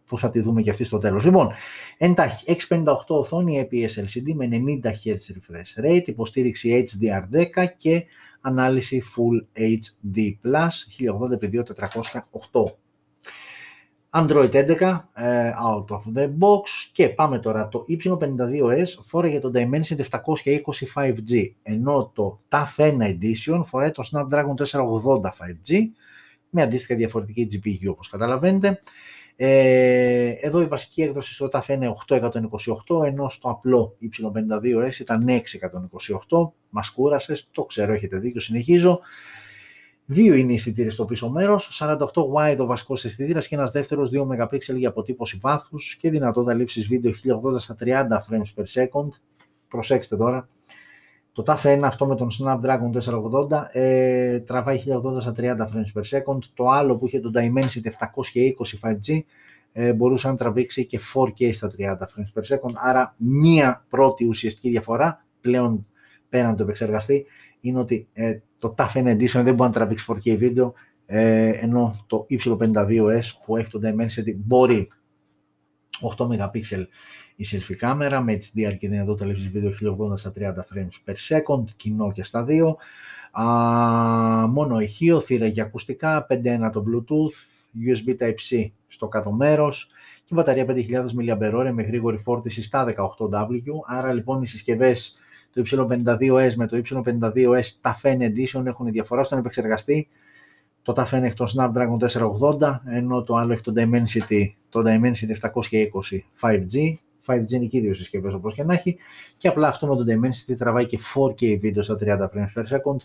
που θα τη δούμε και αυτή στο τέλος. Λοιπόν, εντάχει, 658 οθόνη EPS LCD με 90 Hz refresh rate, υποστήριξη HDR10 και ανάλυση Full HD+, 1080x2408. Android 11, ε, out of the box και πάμε τώρα το Y52S φοράει το Dimensity 720 5G ενώ το TAF 1 Edition φοράει το Snapdragon 480 5G με αντίστοιχα διαφορετική GPU όπως καταλαβαίνετε ε, εδώ η βασική έκδοση στο TAF είναι 828, ενώ στο απλό Y52S ήταν 628. Μας κούρασες, το ξέρω, έχετε δίκιο, συνεχίζω. Δύο είναι οι αισθητήρες στο πίσω μέρος, 48 wide ο βασικός αισθητήρας και ένας δεύτερος 2 MP για αποτύπωση βάθους και δυνατότητα λήψης βίντεο 1080 στα 30 frames per second. Προσέξτε τώρα, το TAF 1 αυτό με τον Snapdragon 480 ε, τραβάει 1080 στα 30 frames per second. Το άλλο που είχε το Dimensity 720 5G ε, μπορούσε να τραβήξει και 4K στα 30 frames per second. Άρα μία πρώτη ουσιαστική διαφορά πλέον πέραν του επεξεργαστή είναι ότι ε, το TAF 1 Edition δεν μπορεί να τραβήξει 4K βίντεο ε, ενώ το Y52S που έχει το Dimensity μπορεί 8 MP η selfie κάμερα με HDR και δυνατότητα λήψης βίντεο 1080 στα 30 frames per second, κοινό και στα δύο. Α, μόνο ηχείο, θύρα για ακουστικά, 5.1 το Bluetooth, USB Type-C στο κάτω μέρος και μπαταρία 5.000 mAh με γρήγορη φόρτιση στα 18W. Άρα λοιπόν οι συσκευές το Y52S με το Y52S τα Fan Edition έχουν διαφορά στον επεξεργαστή. Το TAF έχει το Snapdragon 480, ενώ το άλλο έχει το Dimensity, το Dimensity 720 5G 5G είναι και οι δύο συσκευές όπως και να έχει. Και απλά αυτό με το Dimensity τραβάει και 4K βίντεο στα 30 frames per second.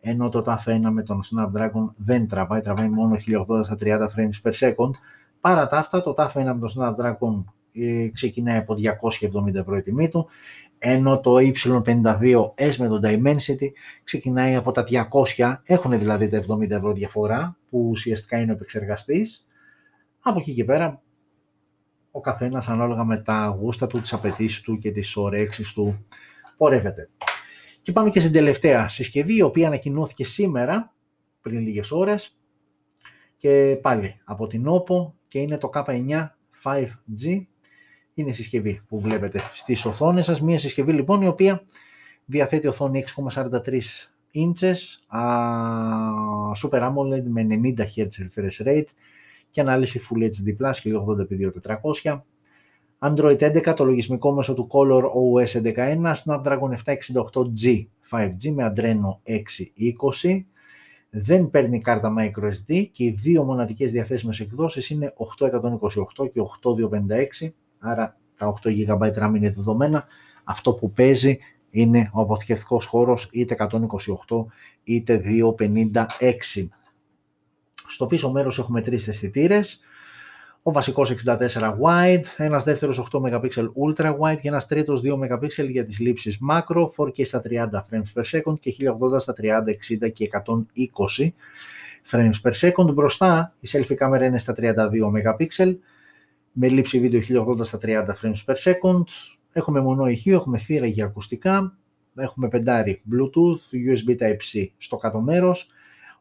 Ενώ το TAF 1 με τον Snapdragon δεν τραβάει, τραβάει μόνο 1080 στα 30 frames per second. Παρά τα αυτά, το TAF 1 με τον Snapdragon ε, ξεκινάει από 270 ευρώ η τιμή του, ενώ το Y52S με τον Dimensity ξεκινάει από τα 200, έχουν δηλαδή τα 70 ευρώ διαφορά, που ουσιαστικά είναι ο επεξεργαστής. Από εκεί και πέρα ο καθένας ανάλογα με τα γούστα του, τις απαιτήσεις του και τις ωρέξεις του πορεύεται. Και πάμε και στην τελευταία συσκευή, η οποία ανακοινώθηκε σήμερα, πριν λίγες ώρες, και πάλι από την OPPO και είναι το K9 5G. Είναι η συσκευή που βλέπετε στις οθόνες σας. Μία συσκευή λοιπόν η οποία διαθέτει οθόνη 6,43 inches, Super AMOLED με 90 Hz refresh rate, και ανάλυση Full HD Plus 1080x2400. Android 11, το λογισμικό μέσω του Color OS 11.1, Snapdragon 768G 5G με Adreno 620. Δεν παίρνει κάρτα microSD και οι δύο μοναδικές διαθέσιμες εκδόσεις είναι 828 και 8256, άρα τα 8 GB RAM είναι δεδομένα. Αυτό που παίζει είναι ο αποθηκευτικός χώρος είτε 128 είτε 256. Στο πίσω μέρος έχουμε τρεις αισθητήρες. Ο βασικός 64 wide, ένας δεύτερος 8 MP ultra wide και ένας τρίτος 2 MP για τις λήψεις macro, 4K στα 30 frames per second και 1080 στα 30, 60 και 120 frames per second. Μπροστά η selfie κάμερα είναι στα 32 MP με λήψη βίντεο 1080 στα 30 frames per second. Έχουμε μονό ηχείο, έχουμε θύρα για ακουστικά, έχουμε πεντάρι Bluetooth, USB Type-C στο κάτω μέρος.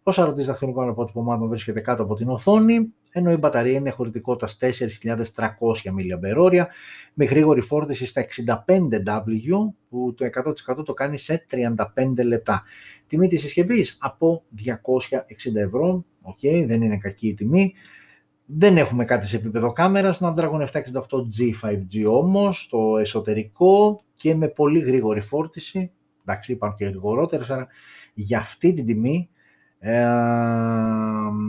Ο σαρωτής δαχτυλικών αποτυπωμάτων βρίσκεται κάτω από την οθόνη, ενώ η μπαταρία είναι χωρητικότητας 4.300 mAh με γρήγορη φόρτιση στα 65W που το 100% το κάνει σε 35 λεπτά. Τιμή της συσκευής; Από 260 ευρώ, okay, δεν είναι κακή η τιμή. Δεν έχουμε κάτι σε επίπεδο κάμερας, Snapdragon 768G 5G όμως, στο εσωτερικό και με πολύ γρήγορη φόρτιση. Εντάξει, υπάρχουν και γρηγορότερες, άρα για αυτή την τιμή, ε,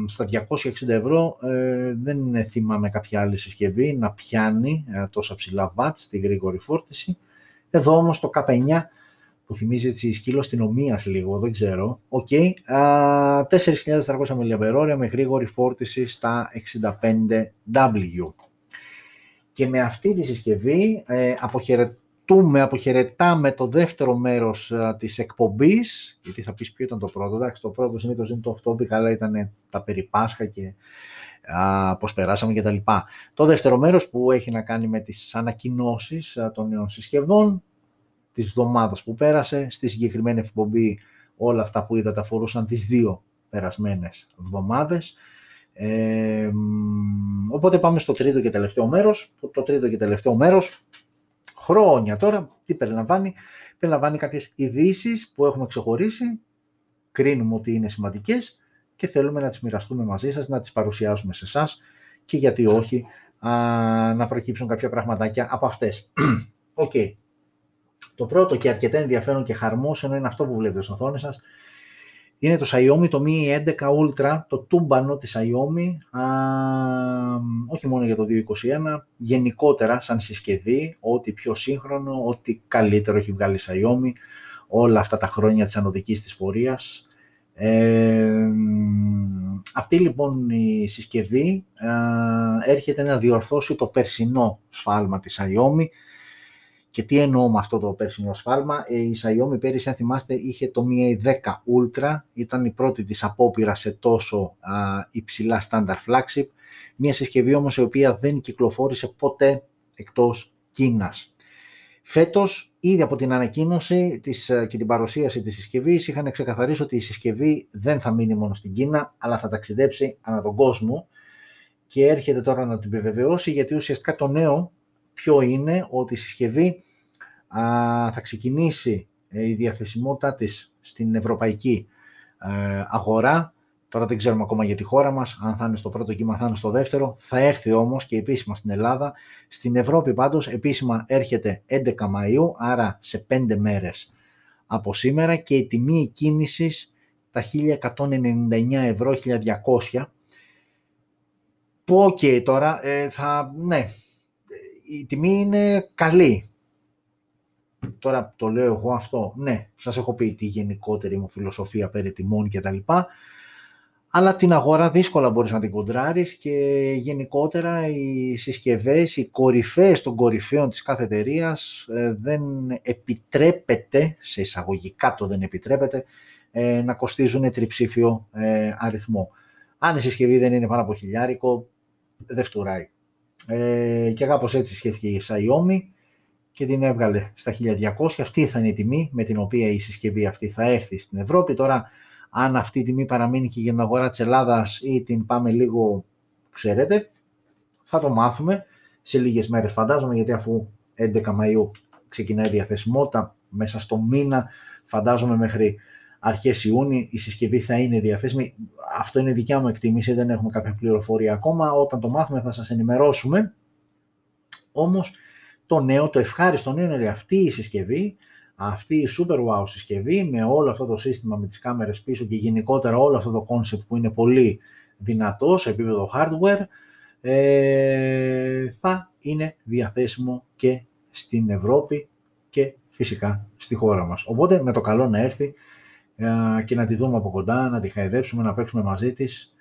στα 260 ευρώ, ε, δεν θυμάμαι κάποια άλλη συσκευή να πιάνει ε, τόσα ψηλά watts στη γρήγορη φόρτιση. Εδώ όμως το K9 που θυμίζει έτσι σκύλος αστυνομίας λίγο, δεν ξέρω. OK. Okay. 4.400 mAh με γρήγορη φόρτιση στα 65W. Και με αυτή τη συσκευή ε, αποχαιρετούμε, αποχαιρετάμε το δεύτερο μέρος α, της εκπομπής, γιατί θα πεις ποιο ήταν το πρώτο, εντάξει, το πρώτο συνήθως είναι το topic, αλλά ήταν τα περί Πάσχα και α, πώς περάσαμε και τα λοιπά. Το δεύτερο μέρος που έχει να κάνει με τις ανακοινώσεις των νέων συσκευών, της εβδομάδας που πέρασε. Στη συγκεκριμένη εκπομπή όλα αυτά που είδατε αφορούσαν τις δύο περασμένες εβδομάδες. Ε, οπότε πάμε στο τρίτο και τελευταίο μέρος. Το τρίτο και τελευταίο μέρος, χρόνια τώρα, τι περιλαμβάνει; Περιλαμβάνει κάποιες ειδήσεις που έχουμε ξεχωρίσει, κρίνουμε ότι είναι σημαντικές και θέλουμε να τις μοιραστούμε μαζί σας, να τις παρουσιάσουμε σε εσάς και γιατί όχι α, να προκύψουν κάποια πραγματάκια από αυτές. *clears throat* OK. Okay. Το πρώτο και αρκετά ενδιαφέρον και χαρμόσυνο είναι αυτό που βλέπετε στην οθόνη σας. Είναι το Xiaomi, το Mi 11 Ultra, το τούμπανο της Xiaomi, α, όχι μόνο για το 2021, γενικότερα σαν συσκευή, ό,τι πιο σύγχρονο, ό,τι καλύτερο έχει βγάλει Xiaomi όλα αυτά τα χρόνια της ανωδικής της πορείας. Ε, αυτή λοιπόν η συσκευή α, έρχεται να διορθώσει το περσινό σφάλμα της Xiaomi, και τι εννοώ με αυτό το πέρσινο σφάλμα. Ε, η Xiaomi πέρυσι, αν θυμάστε, είχε το Mi 10 Ultra. Ήταν η πρώτη της απόπειρα σε τόσο α, υψηλά standard flagship. Μια συσκευή όμως η οποία δεν κυκλοφόρησε ποτέ εκτός Κίνας. Φέτος, ήδη από την ανακοίνωση της, και την παρουσίαση της συσκευής, είχαν ξεκαθαρίσει ότι η συσκευή δεν θα μείνει μόνο στην Κίνα, αλλά θα ταξιδέψει ανά τον κόσμο και έρχεται τώρα να την επιβεβαιώσει, γιατί ουσιαστικά το νέο ποιο είναι ότι η συσκευή α, θα ξεκινήσει ε, η διαθεσιμότητά της στην ευρωπαϊκή ε, αγορά. Τώρα δεν ξέρουμε ακόμα για τη χώρα μας, αν θα είναι στο πρώτο κύμα, θα είναι στο δεύτερο. Θα έρθει όμως και επίσημα στην Ελλάδα. Στην Ευρώπη πάντως επίσημα έρχεται 11 Μαΐου, άρα σε 5 μέρες από σήμερα και η τιμή κίνησης τα 1199 ευρώ, 1200. Που οκ τώρα, ε, θα, ναι, η τιμή είναι καλή. Τώρα το λέω εγώ αυτό. Ναι, σας έχω πει τη γενικότερη μου φιλοσοφία περί τιμών και τα λοιπά. Αλλά την αγορά δύσκολα μπορείς να την κοντράρεις και γενικότερα οι συσκευές, οι κορυφαίες των κορυφαίων της κάθε εταιρείας ε, δεν επιτρέπεται, σε εισαγωγικά το δεν επιτρέπεται, ε, να κοστίζουν τριψήφιο ε, αριθμό. Αν η συσκευή δεν είναι πάνω από χιλιάρικο, δεν φτουράει. Ε, και κάπως έτσι σκέφτηκε η Xiaomi και την έβγαλε στα 1200. Αυτή θα είναι η τιμή με την οποία η συσκευή αυτή θα έρθει στην Ευρώπη. Τώρα, αν αυτή η τιμή παραμείνει και για την αγορά της Ελλάδας ή την πάμε λίγο, ξέρετε, θα το μάθουμε σε λίγες μέρες φαντάζομαι, γιατί αφού 11 Μαΐου ξεκινάει η διαθεσιμότητα, μέσα στο μήνα φαντάζομαι μέχρι αρχές Ιούνιου η συσκευή θα είναι διαθέσιμη. Αυτό είναι δικιά μου εκτίμηση, δεν έχουμε κάποια πληροφορία ακόμα. Όταν το μάθουμε θα σας ενημερώσουμε. Όμως το νέο, το ευχάριστο νέο είναι ότι αυτή η συσκευή, αυτή η super wow συσκευή με όλο αυτό το σύστημα με τις κάμερες πίσω και γενικότερα όλο αυτό το concept που είναι πολύ δυνατό σε επίπεδο hardware, ε, θα είναι διαθέσιμο και στην Ευρώπη και φυσικά στη χώρα μας. Οπότε με το καλό να έρθει ε, και να τη δούμε από κοντά, να τη χαϊδέψουμε, να παίξουμε μαζί της,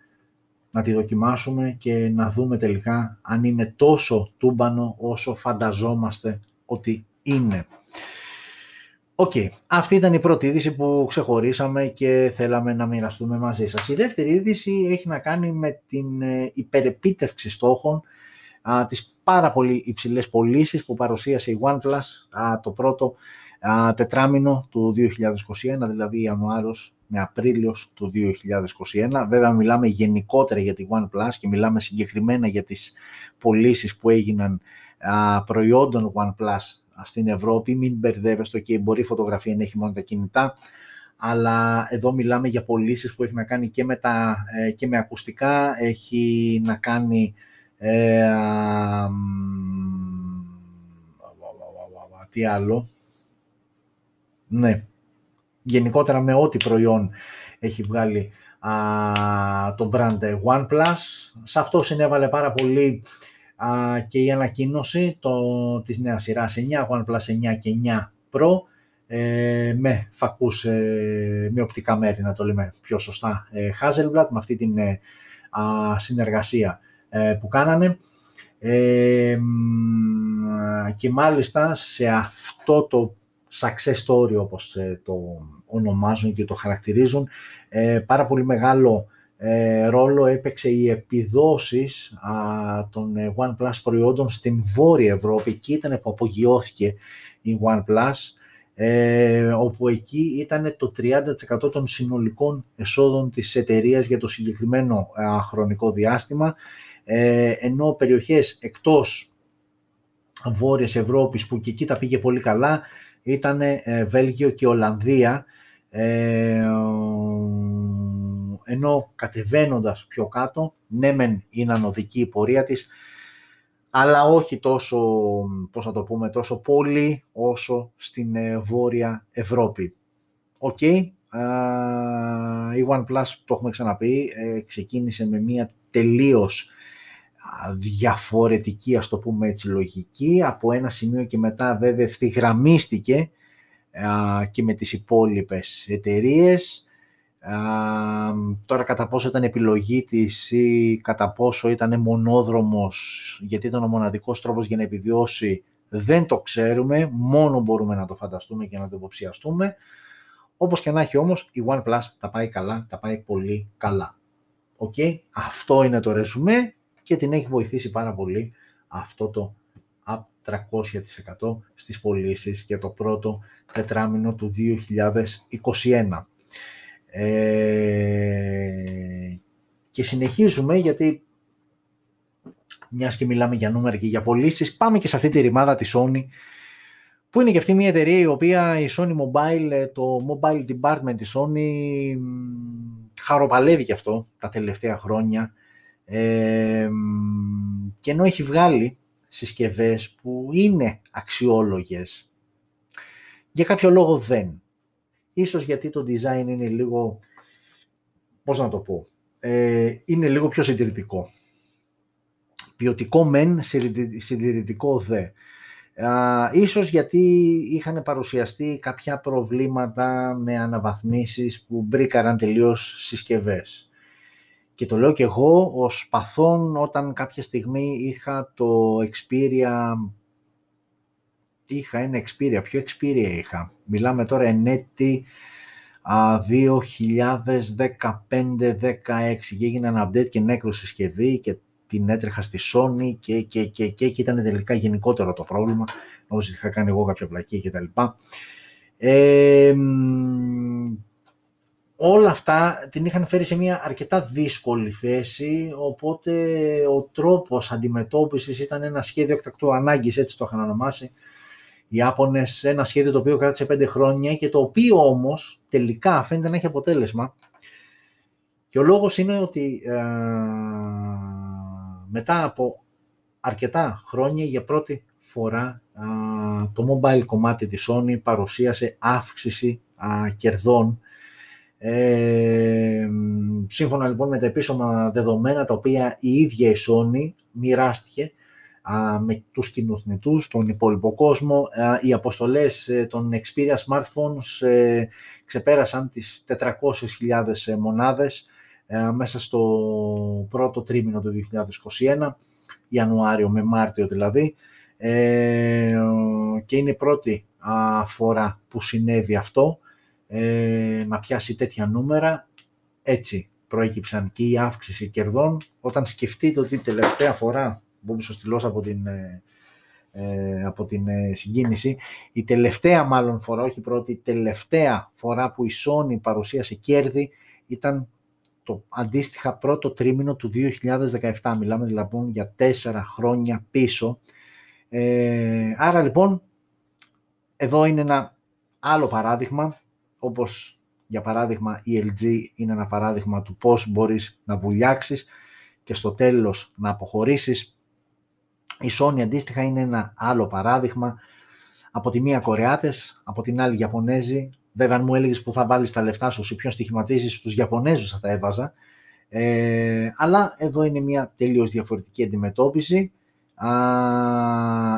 να τη δοκιμάσουμε και να δούμε τελικά αν είναι τόσο τούμπανο όσο φανταζόμαστε ότι είναι. Οκ, αυτή ήταν η πρώτη είδηση που ξεχωρίσαμε και θέλαμε να μοιραστούμε μαζί σας. Η δεύτερη είδηση έχει να κάνει με την ε, υπερεπίτευξη στόχων, α, τις πάρα πολύ υψηλές πωλήσεις που παρουσίασε η OnePlus α, το πρώτο α, τετράμινο του 2021, δηλαδή Ιανουάριος με Απρίλιος του 2021. Βέβαια μιλάμε γενικότερα για τη OnePlus και μιλάμε συγκεκριμένα για τις πωλήσεις που έγιναν α, προϊόντων OnePlus στην Ευρώπη. Μην μπερδεύεστε και μπορεί η φωτογραφία να έχει μόνο τα κινητά, αλλά εδώ μιλάμε για πωλήσεις που έχει να κάνει και με, τα, ε, και με ακουστικά, έχει να κάνει ε, τι άλλο, ναι, γενικότερα με ό,τι προϊόν έχει βγάλει α, το brand OnePlus. Σε αυτό συνέβαλε πάρα πολύ α, και η ανακοίνωση το, της νέας σειράς 9, OnePlus 9 και 9 Pro ε, με φακούς, ε, με οπτικά μέρη να το λέμε πιο σωστά ε, Hazelblad με αυτή την ε, συνεργασία ε, που κάνανε και μάλιστα σε αυτό το success story όπως το ονομάζουν και το χαρακτηρίζουν πάρα πολύ μεγάλο ε, ρόλο έπαιξε οι επιδόσεις α, των ε, OnePlus προϊόντων στην Βόρεια Ευρώπη. Εκεί ήταν που απογειώθηκε η OnePlus, ε, όπου εκεί ήταν το 30% των συνολικών εσόδων της εταιρείας για το συγκεκριμένο χρονικό διάστημα, ε, ενώ περιοχές εκτός Βόρειας Ευρώπης που και εκεί τα πήγε πολύ καλά ήταν Βέλγιο και Ολλανδία ενώ κατεβαίνοντας πιο κάτω, ναι μεν είναι ανωδική η πορεία της, αλλά όχι τόσο, πώς να το πούμε, τόσο πολύ όσο στην ε, Βόρεια Ευρώπη. OK, okay. η OnePlus, το έχουμε ξαναπεί, ε, ξεκίνησε με μια τελείως διαφορετική, ας το πούμε έτσι, λογική. Από ένα σημείο και μετά βέβαια ευθυγραμμίστηκε και με τις υπόλοιπες εταιρείες τώρα κατά πόσο ήταν επιλογή της ή κατά πόσο ήταν μονόδρομος γιατί ήταν ο μοναδικός τρόπος για να επιβιώσει δεν το ξέρουμε, μόνο μπορούμε να το φανταστούμε και να το υποψιαστούμε. Όπως και να έχει όμως η OnePlus τα πάει καλά, τα πάει πολύ καλά. Okay? Αυτό είναι το ρεσουμέ και την έχει βοηθήσει πάρα πολύ αυτό το up 300% στις πωλήσεις για το πρώτο τετράμινο του 2021. Ε, και συνεχίζουμε γιατί μιας και μιλάμε για νούμερα και για πωλήσεις, πάμε και σε αυτή τη ρημάδα της Sony που είναι και αυτή μια εταιρεία η οποία η Sony Mobile, ε, το mobile department της Sony χαροπαλεύει και αυτό τα τελευταία χρόνια ε, και ενώ έχει βγάλει συσκευές που είναι αξιόλογες για κάποιο λόγο δεν Ίσως γιατί το design είναι λίγο, πώς να το πω, ε, είναι λίγο πιο συντηρητικό. Ποιοτικό μεν, συντηρητικό δε. Α, ίσως γιατί είχαν παρουσιαστεί κάποια προβλήματα με αναβαθμίσεις που μπρίκαραν τελείως συσκευές. Και το λέω και εγώ ως παθών όταν κάποια στιγμή είχα το Xperia είχα ένα Xperia. Ποιο Xperia είχα; Μιλάμε τώρα εν έτη 2015-16 και έγινε ένα update και νέκρωσε συσκευή και την έτρεχα στη Sony και, και, και, και, και ήταν τελικά γενικότερο το πρόβλημα. Όσο είχα κάνει εγώ κάποια πλακή και τα λοιπά. Ε, όλα αυτά την είχαν φέρει σε μια αρκετά δύσκολη θέση, οπότε ο τρόπος αντιμετώπισης ήταν ένα σχέδιο εκτακτού ανάγκης, έτσι το είχαν ονομάσει, οι Ιάπωνες ένα σχέδιο το οποίο κράτησε πέντε χρόνια και το οποίο όμως τελικά φαίνεται να έχει αποτέλεσμα. Και ο λόγος είναι ότι ε, μετά από αρκετά χρόνια για πρώτη φορά το mobile κομμάτι της Sony παρουσίασε αύξηση κερδών ε, σύμφωνα λοιπόν με τα επίσημα δεδομένα τα οποία η ίδια η Sony μοιράστηκε με τους κοινοτνητούς, τον υπόλοιπο κόσμο. οι αποστολές ε, των Xperia smartphones ε, ξεπέρασαν τις 400.000 μονάδες μέσα στο πρώτο τρίμηνο του 2021, Ιανουάριο με Μάρτιο δηλαδή, και είναι η πρώτη φορά που συνέβη αυτό ε, να πιάσει τέτοια νούμερα. Έτσι προέκυψαν και η αύξηση κερδών. Όταν σκεφτείτε ότι τελευταία φορά, μπούμε στυλός από την, ε, ε, από την ε, συγκίνηση, η τελευταία μάλλον φορά, όχι η πρώτη, η τελευταία φορά που η Sony παρουσίασε κέρδη ήταν το αντίστοιχα πρώτο τρίμηνο του 2017. Μιλάμε λοιπόν για τέσσερα χρόνια πίσω. Ε, άρα λοιπόν, εδώ είναι ένα άλλο παράδειγμα όπως για παράδειγμα η LG είναι ένα παράδειγμα του πώς μπορείς να βουλιάξεις και στο τέλος να αποχωρήσεις. Η Sony αντίστοιχα είναι ένα άλλο παράδειγμα. Από τη μία Κορεάτες, από την άλλη Ιαπωνέζοι. Βέβαια αν μου έλεγες που θα βάλεις τα λεφτά σου ή ποιον στοιχηματίζεις, τους Ιαπωνέζους θα τα έβαζα. Ε, αλλά εδώ είναι μια τελείως διαφορετική αντιμετώπιση. Α,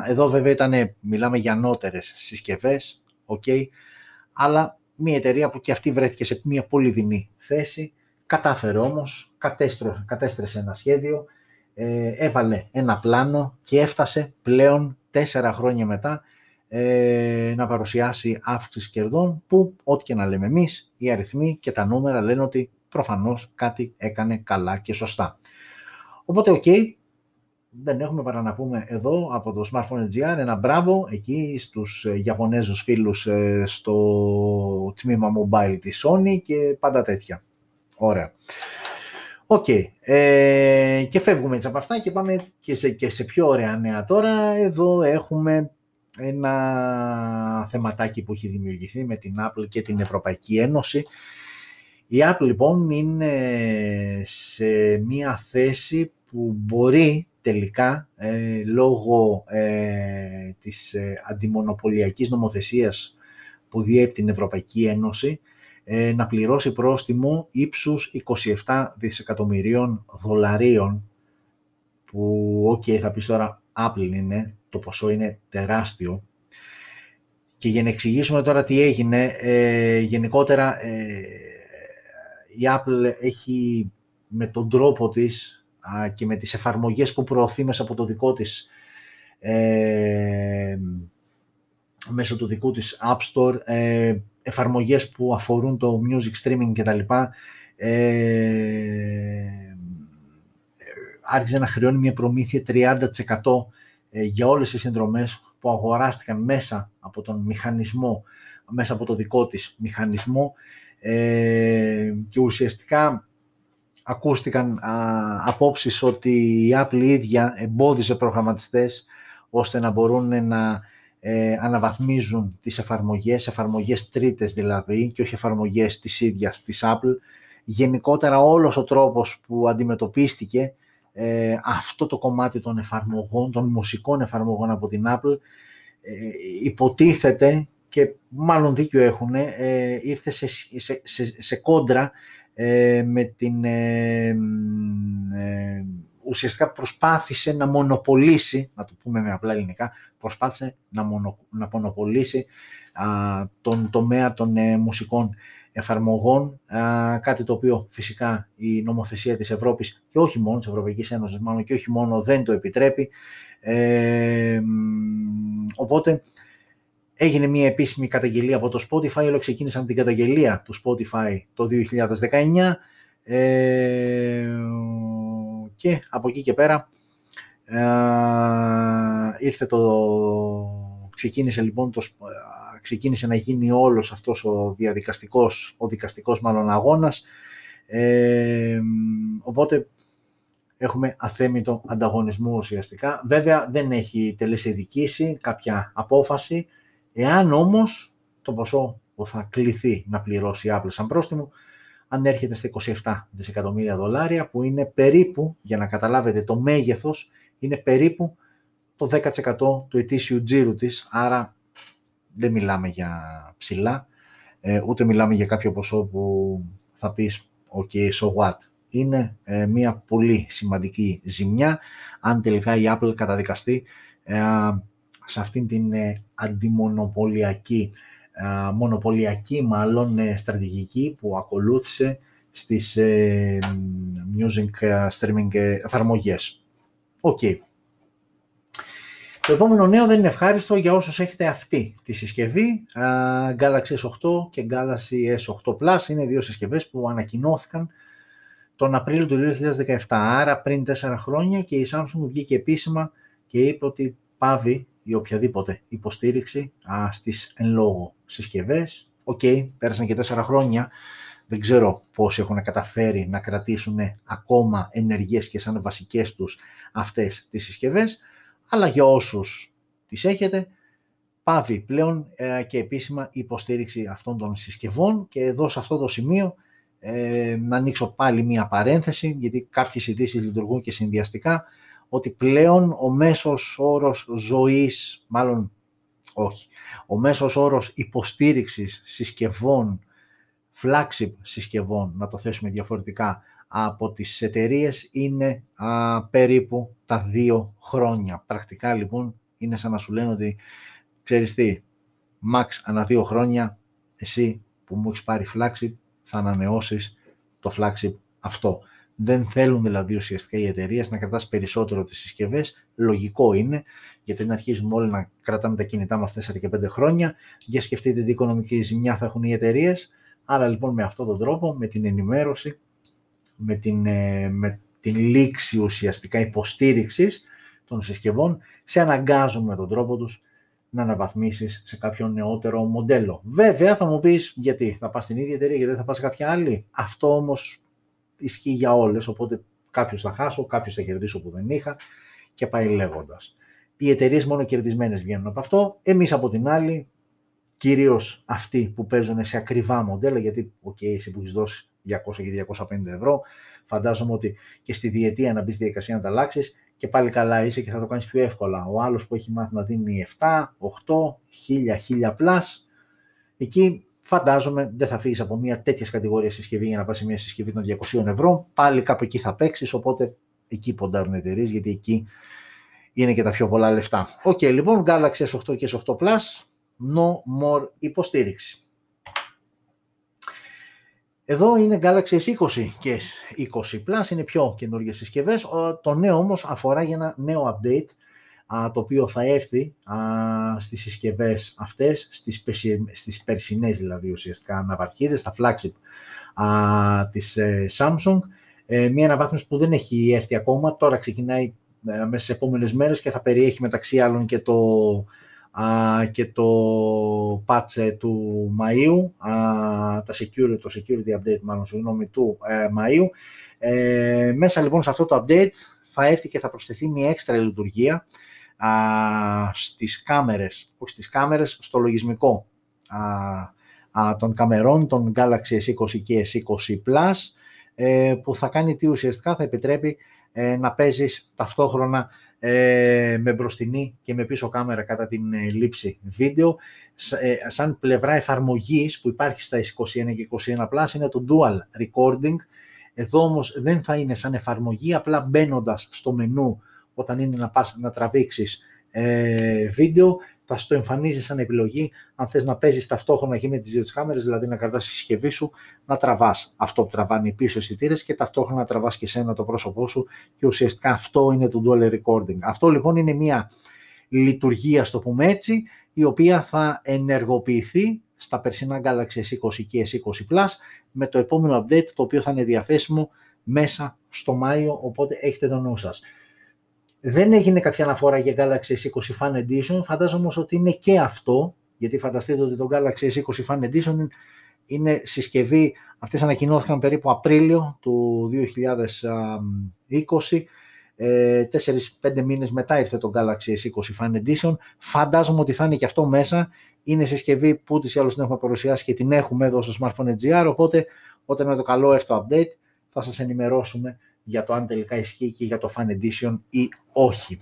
εδώ βέβαια ήταν, μιλάμε για νότερες συσκευές, okay, αλλά μια εταιρεία που και αυτή βρέθηκε σε μια πολύ δεινή θέση, κατάφερε όμως, κατέστρωσε ένα σχέδιο, ε, έβαλε ένα πλάνο και έφτασε πλέον τέσσερα χρόνια μετά ε, να παρουσιάσει αύξηση κερδών που ό,τι και να λέμε εμείς, οι αριθμοί και τα νούμερα λένε ότι προφανώς κάτι έκανε καλά και σωστά. Οπότε, οκ, δεν έχουμε παρά να πούμε εδώ από το Smartphone GR ένα μπράβο εκεί στους ε, Ιαπωνέζους φίλους ε, στο τμήμα mobile της Sony και πάντα τέτοια. Ωραία. Οκ. Ε, και φεύγουμε έτσι από αυτά και πάμε και σε, και σε πιο ωραία νέα τώρα. Εδώ έχουμε ένα θεματάκι που έχει δημιουργηθεί με την Apple και την Ευρωπαϊκή Ένωση. Η Apple λοιπόν είναι σε μία θέση που μπορεί τελικά ε, λόγω ε, της ε, αντιμονοπωλιακής νομοθεσίας που διέπει την Ευρωπαϊκή Ένωση ε, να πληρώσει πρόστιμο ύψους 27 δισεκατομμυρίων δολαρίων που, OK, okay, θα πεις τώρα Apple είναι, το ποσό είναι τεράστιο. Και για να εξηγήσουμε τώρα τι έγινε, γενικότερα η Apple έχει με τον τρόπο της και με τις εφαρμογές που προωθεί μέσα από το δικό της ε, μέσω του δικού της App Store, ε, εφαρμογές που αφορούν το music streaming κτλ. Ε, άρχισε να χρεώνει μια προμήθεια 30% ε, για όλες τις συνδρομές που αγοράστηκαν μέσα από τον μηχανισμό, μέσα από το δικό της μηχανισμό ε, και ουσιαστικά ακούστηκαν α, απόψεις ότι η Apple ίδια εμπόδισε προγραμματιστές ώστε να μπορούν να ε, αναβαθμίζουν τις εφαρμογές, εφαρμογές τρίτες δηλαδή και όχι εφαρμογές της ίδιας της Apple. Γενικότερα όλος ο τρόπος που αντιμετωπίστηκε ε, αυτό το κομμάτι των εφαρμογών, των μουσικών εφαρμογών από την Apple ε, υποτίθεται και μάλλον δίκιο έχουν, ε, ήρθε σε, σε, σε, σε κόντρα ε, με την, ε, ε, ουσιαστικά προσπάθησε να μονοπολίσει, να το πούμε με απλά ελληνικά, προσπάθησε να, μονο, να μονοπολίσει τον τομέα των μουσικών εφαρμογών, κάτι το οποίο φυσικά η νομοθεσία της Ευρώπης και όχι μόνο της Ευρωπαϊκής Ένωσης, μάλλον και όχι μόνο δεν το επιτρέπει. οπότε Έγινε μια επίσημη καταγγελία από το Spotify, όλο ξεκίνησαν την καταγγελία του Spotify το 2019 ε, και από εκεί και πέρα ε, ήρθε το, ξεκίνησε λοιπόν το, ξεκίνησε να γίνει όλος αυτός ο διαδικαστικός, ο δικαστικός μάλλον αγώνας. Ε, οπότε έχουμε αθέμητο ανταγωνισμό ουσιαστικά. Βέβαια δεν έχει τελεσιδικήσει κάποια απόφαση Εάν όμως το ποσό που θα κληθεί να πληρώσει η Apple σαν πρόστιμο ανέρχεται στα 27 δισεκατομμύρια δολάρια που είναι περίπου, για να καταλάβετε το μέγεθος, είναι περίπου το 10% του ετήσιου τζίρου της, άρα δεν μιλάμε για ψηλά, ε, ούτε μιλάμε για κάποιο ποσό που θα πεις «Ok, so what». Είναι ε, μια πολύ σημαντική ζημιά αν τελικά η Apple καταδικαστεί ε, σε αυτήν την ε, αντιμονοπωλιακή, μονοπωλιακή μάλλον στρατηγική που ακολούθησε στις music streaming εφαρμογές. OK. Okay. Το επόμενο νέο δεν είναι ευχάριστο για όσους έχετε αυτή τη συσκευή. Galaxy S8 και Galaxy S8 Plus είναι δύο συσκευές που ανακοινώθηκαν τον Απρίλιο του 2017, άρα πριν τέσσερα χρόνια και η Samsung βγήκε επίσημα και είπε ότι παύει ή οποιαδήποτε υποστήριξη α, στις εν λόγω συσκευές. OK, okay, πέρασαν και τέσσερα χρόνια, δεν ξέρω πώς έχουν καταφέρει να κρατήσουν ακόμα ενεργές και σαν βασικές τους αυτές τις συσκευές, αλλά για όσους τις έχετε, παύει πλέον ε, και επίσημα η υποστήριξη αυτών των συσκευών. Και εδώ σε αυτό το σημείο ε, να ανοίξω πάλι μία παρένθεση γιατί κάποιες ειδήσεις λειτουργούν και συνδυαστικά ότι πλέον ο μέσος όρος ζωής, μάλλον όχι, ο μέσος όρος υποστήριξης συσκευών, flagship συσκευών, να το θέσουμε διαφορετικά, από τις εταιρείες είναι περίπου τα δύο χρόνια. Πρακτικά λοιπόν είναι σαν να σου λένε ότι ξέρεις τι, max ανά δύο χρόνια εσύ που μου έχεις πάρει flagship θα ανανεώσεις το flagship αυτό. Δεν θέλουν δηλαδή ουσιαστικά οι εταιρείες να κρατάς περισσότερο τις συσκευές. Λογικό είναι, γιατί δεν αρχίζουμε όλοι να κρατάμε τα κινητά μας 4 και 5 χρόνια. Για σκεφτείτε τι οικονομική ζημιά θα έχουν οι εταιρείες. Άρα λοιπόν με αυτόν τον τρόπο, με την ενημέρωση, με την, ε, με την λήξη ουσιαστικά υποστήριξης των συσκευών, σε αναγκάζουν με τον τρόπο τους να αναβαθμίσεις σε κάποιο νεότερο μοντέλο. Βέβαια θα μου πεις γιατί θα πας στην ίδια εταιρεία γιατί δεν θα πας σε κάποια άλλη. Αυτό όμως ισχύει για όλες, οπότε κάποιος θα χάσω, κάποιος θα κερδίσω που δεν είχα και πάει λέγοντας. Οι εταιρείες μόνο κερδισμένες βγαίνουν από αυτό. Εμείς από την άλλη, κυρίως αυτοί που παίζουν σε ακριβά μοντέλα, γιατί, OK, εσύ που έχεις δώσει 200 και 250 ευρώ, φαντάζομαι ότι και στη διετία να μπεις στη διαδικασία να τα αλλάξεις και πάλι καλά είσαι και θα το κάνεις πιο εύκολα. Ο άλλος που έχει μάθει να δίνει 7, 8, 1000, 1000 plus, εκεί Φαντάζομαι δεν θα φύγεις από μια τέτοια κατηγορία συσκευή για να πας σε μια συσκευή των 200 ευρώ. Πάλι κάπου εκεί θα παίξεις, οπότε εκεί ποντάρουν εταιρείες, γιατί εκεί είναι και τα πιο πολλά λεφτά. OK, okay, λοιπόν, Galaxy S8 και S8 Plus, no more υποστήριξη. Εδώ είναι Galaxy S20 και S20 Plus, είναι πιο καινούργιες συσκευές. Το νέο όμως αφορά για ένα νέο update το οποίο θα έρθει α, στις συσκευές αυτές, στις, στις περσινές δηλαδή ουσιαστικά αναβαρχίδες, στα flagship α, της ε, Samsung. Ε, μια αναβάθμιση που δεν έχει έρθει ακόμα, τώρα ξεκινάει ε, μέσα στις επόμενες μέρες και θα περιέχει μεταξύ άλλων και το, α, και το patch ε, του Μαΐου, α, τα security, το security update μάλλον, συγγνώμη, του ε, Μαΐου. Ε, μέσα λοιπόν σε αυτό το update θα έρθει και θα προσθεθεί μια έξτρα λειτουργία α, στις κάμερες, όχι στις κάμερες, στο λογισμικό α, α, των καμερών, των Galaxy S20 και S20 Plus, ε, που θα κάνει τι ουσιαστικά θα επιτρέπει ε, να παίζεις ταυτόχρονα ε, με μπροστινή και με πίσω κάμερα κατά την ε, λήψη βίντεο. σαν πλευρά εφαρμογής που υπάρχει στα S21 και 21 Plus είναι το Dual Recording. Εδώ όμως δεν θα είναι σαν εφαρμογή, απλά μπαίνοντας στο μενού όταν είναι να πας να τραβήξεις ε, βίντεο, θα στο εμφανίζεις σαν επιλογή αν θες να παίζεις ταυτόχρονα και με τις δύο τις κάμερες, δηλαδή να κρατάς τη συσκευή σου, να τραβάς αυτό που τραβάνε οι πίσω αισθητήρε και ταυτόχρονα να τραβάς και σένα το πρόσωπό σου και ουσιαστικά αυτό είναι το dual recording. Αυτό λοιπόν είναι μια λειτουργία, στο πούμε έτσι, η οποία θα ενεργοποιηθεί στα περσινά Galaxy S20 και S20 Plus με το επόμενο update το οποίο θα είναι διαθέσιμο μέσα στο Μάιο, οπότε έχετε το νου σας. Δεν έγινε κάποια αναφορά για Galaxy S20 Fan Edition, φαντάζομαι όμως ότι είναι και αυτό, γιατί φανταστείτε ότι το Galaxy S20 Fan Edition είναι συσκευή, αυτές ανακοινώθηκαν περίπου Απρίλιο του 2020, ε, 4-5 μήνες μετά ήρθε το Galaxy S20 Fan Edition, φαντάζομαι ότι θα είναι και αυτό μέσα, είναι συσκευή που ούτως ή άλλως την έχουμε παρουσιάσει και την έχουμε εδώ στο Smartphone GR, οπότε όταν με το καλό έρθει το update θα σας ενημερώσουμε για το αν τελικά ισχύει και για το Fan Edition ή όχι.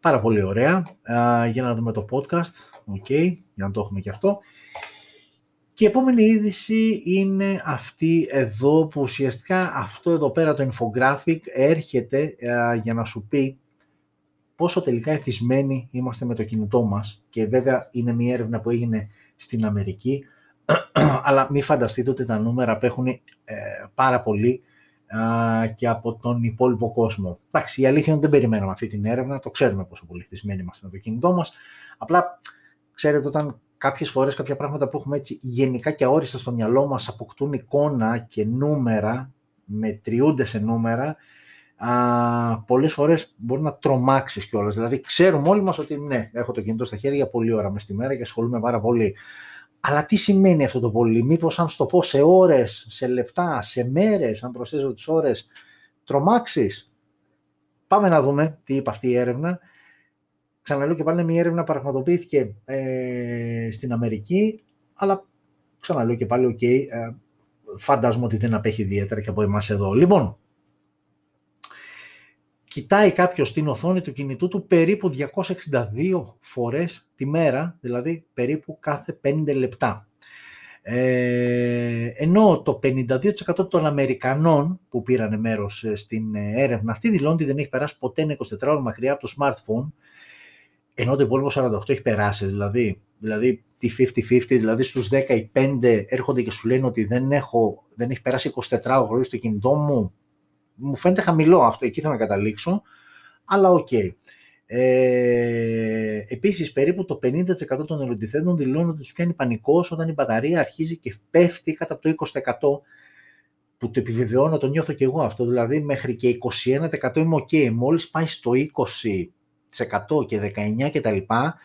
Πάρα πολύ ωραία. για να δούμε το podcast. OK, για να το έχουμε και αυτό. Και η επόμενη είδηση είναι αυτή εδώ που ουσιαστικά αυτό εδώ πέρα το infographic έρχεται για να σου πει πόσο τελικά εθισμένοι είμαστε με το κινητό μας και βέβαια είναι μια έρευνα που έγινε στην Αμερική *clears throat* αλλά μην φανταστείτε ότι τα νούμερα απέχουν ε, πάρα πολύ και από τον υπόλοιπο κόσμο. Εντάξει, η αλήθεια είναι ότι δεν περιμέναμε αυτή την έρευνα, το ξέρουμε πόσο πολύ θυσμένοι είμαστε με το κινητό μας. Απλά, ξέρετε, όταν κάποιες φορές κάποια πράγματα που έχουμε έτσι γενικά και αόριστα στο μυαλό μας αποκτούν εικόνα και νούμερα, μετριούνται σε νούμερα, α, πολλές φορές μπορεί να τρομάξεις κιόλας. Δηλαδή, ξέρουμε όλοι μας ότι ναι, έχω το κινητό στα χέρια πολλή ώρα μες τη μέρα και ασχολούμαι πάρα πολύ. Αλλά τι σημαίνει αυτό το πολύ, μήπως αν στο πω σε ώρες, σε λεπτά, σε μέρες, αν προσθέσω τις ώρες, τρομάξεις; Πάμε να δούμε τι είπε αυτή η έρευνα. Ξαναλέω και πάλι μια έρευνα πραγματοποιήθηκε ε, στην Αμερική, αλλά ξαναλέω και πάλι, OK, okay, ε, φαντάζομαι ότι δεν απέχει ιδιαίτερα και από εμάς εδώ. Λοιπόν, κοιτάει κάποιος την οθόνη του κινητού του περίπου 262 φορές τη μέρα, δηλαδή περίπου κάθε 5 λεπτά. Ε, ενώ το 52% των Αμερικανών που πήραν μέρος ε, στην ε, έρευνα αυτή δηλώνει ότι δεν έχει περάσει ποτέ ένα 24ωρο μακριά από το smartphone, ενώ το υπόλοιπο 48 έχει περάσει, δηλαδή, δηλαδή τη 50-50, δηλαδή στους 10 οι 5 έρχονται και σου λένε ότι δεν, έχω, δεν έχει περάσει 24 ώρα στο κινητό μου, μου φαίνεται χαμηλό αυτό, εκεί θα να καταλήξω, αλλά OK. Okay. Ε, επίσης, περίπου το 50% των ερωτηθέντων δηλώνουν ότι τους πιάνει πανικός όταν η μπαταρία αρχίζει και πέφτει κατά το 20% που το επιβεβαιώνω, το νιώθω και εγώ αυτό, δηλαδή μέχρι και 21% είμαι ok, μόλις πάει στο 20% και 19% και τα λοιπά,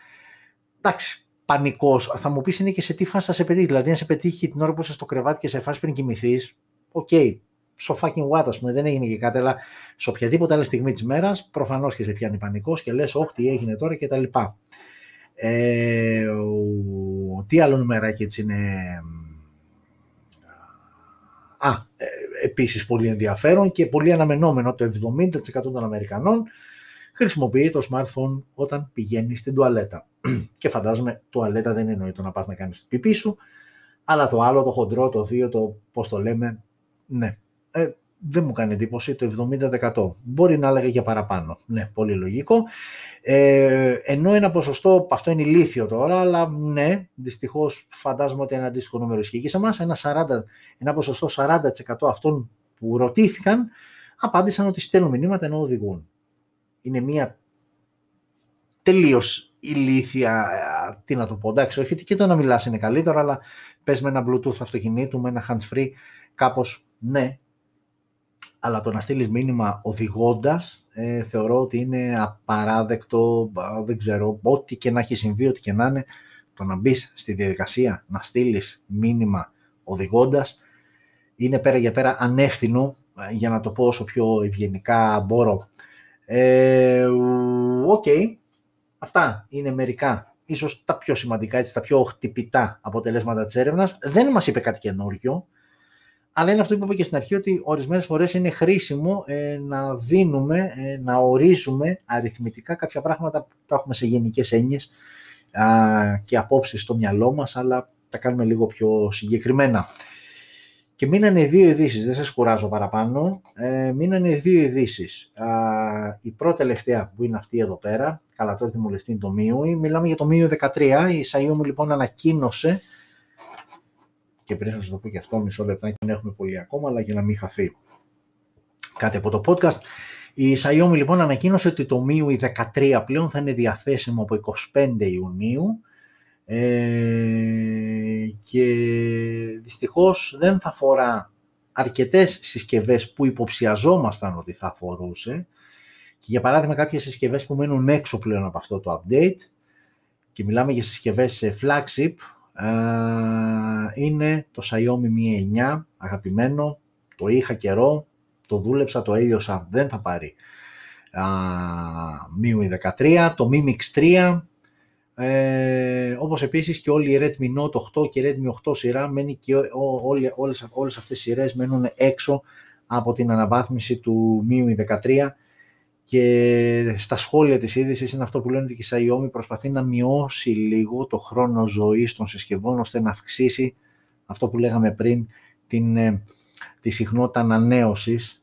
εντάξει, πανικός, θα μου πεις είναι και σε τι φάση θα σε πετύχει, δηλαδή αν σε πετύχει την ώρα που είσαι στο κρεβάτι και σε φάση πριν κοιμηθείς, OK, okay, so fucking what, ας πούμε, δεν έγινε και κάτι, αλλά σε οποιαδήποτε άλλη στιγμή της μέρας, προφανώς και σε πιάνει πανικός και λες, Όχι, τι έγινε τώρα κτλ. Ε, τι άλλο νομεράκι έτσι είναι. Α, ε, επίσης πολύ ενδιαφέρον και πολύ αναμενόμενο το 70% των Αμερικανών χρησιμοποιεί το smartphone όταν πηγαίνει στην τουαλέτα. *clears throat* και φαντάζομαι τουαλέτα δεν εννοεί το να πας να κάνεις την πιπί σου, αλλά το άλλο, το χοντρό, το δύο, το πώς το λέμε, ναι, ε, δεν μου κάνει εντύπωση το 70%. Μπορεί να έλεγα και παραπάνω. Ναι, πολύ λογικό. Ε, ενώ ένα ποσοστό, αυτό είναι ηλίθιο τώρα, αλλά ναι, δυστυχώς φαντάζομαι ότι ένα αντίστοιχο νούμερο ισχύει και σε εμάς. Ένα, 40, ένα ποσοστό 40% αυτών που ρωτήθηκαν απάντησαν ότι στέλνουν μηνύματα ενώ οδηγούν. Είναι μια τελείως ηλίθια, ε, τι να το πω, εντάξει, όχι ότι και το να μιλάς είναι καλύτερο, αλλά πες με ένα bluetooth αυτοκινήτου, με ένα hands free, κάπως ναι, αλλά το να στείλεις μήνυμα οδηγώντας, ε, θεωρώ ότι είναι απαράδεκτο, δεν ξέρω, ό,τι και να έχει συμβεί, ό,τι και να είναι, το να μπεις στη διαδικασία να στείλεις μήνυμα οδηγώντας, είναι πέρα για πέρα ανεύθυνο, ε, για να το πω όσο πιο ευγενικά μπορώ. Ε, οκ, αυτά είναι μερικά, ίσως τα πιο σημαντικά, έτσι, τα πιο χτυπητά αποτελέσματα της έρευνας. Δεν μας είπε κάτι καινούριο, αλλά είναι αυτό που είπα και στην αρχή ότι ορισμένες φορές είναι χρήσιμο ε, να δίνουμε, ε, να ορίζουμε αριθμητικά κάποια πράγματα που τα έχουμε σε γενικές έννοιες α, και απόψεις στο μυαλό μας, αλλά τα κάνουμε λίγο πιο συγκεκριμένα. Και μείνανε δύο ειδήσεις, δεν σας κουράζω παραπάνω, ε, μείνανε δύο ειδήσεις. Η πρώτη τελευταία που είναι αυτή εδώ πέρα, καλά τώρα τι μου λες, είναι το MIUI, μιλάμε για το MIUI 13, η Xiaomi λοιπόν ανακοίνωσε και πριν σας το πω και αυτό, μισό λεπτά και δεν έχουμε πολύ ακόμα, αλλά για να μην χαθεί κάτι από το podcast. Η Xiaomi λοιπόν ανακοίνωσε ότι το MIUI 13 πλέον θα είναι διαθέσιμο από 25 Ιουνίου ε, και δυστυχώς δεν θα αφορά αρκετές συσκευές που υποψιαζόμασταν ότι θα αφορούσε και για παράδειγμα κάποιες συσκευές που μένουν έξω πλέον από αυτό το update και μιλάμε για συσκευές flagship είναι το Xiaomi Mi 9, αγαπημένο, το είχα καιρό, το δούλεψα, το έλειωσα, δεν θα πάρει MIUI 13, το Mi Mix 3, ε, όπως επίσης και όλοι οι Redmi Note 8 και Redmi 8 σειρά μένει και ό, όλες, όλες αυτές οι σειρές μένουν έξω από την αναβάθμιση του MIUI 13 και στα σχόλια της είδησης είναι αυτό που λένε ότι η Xiaomi προσπαθεί να μειώσει λίγο το χρόνο ζωής των συσκευών ώστε να αυξήσει αυτό που λέγαμε πριν την, ε, τη συχνότητα ανανέωσης.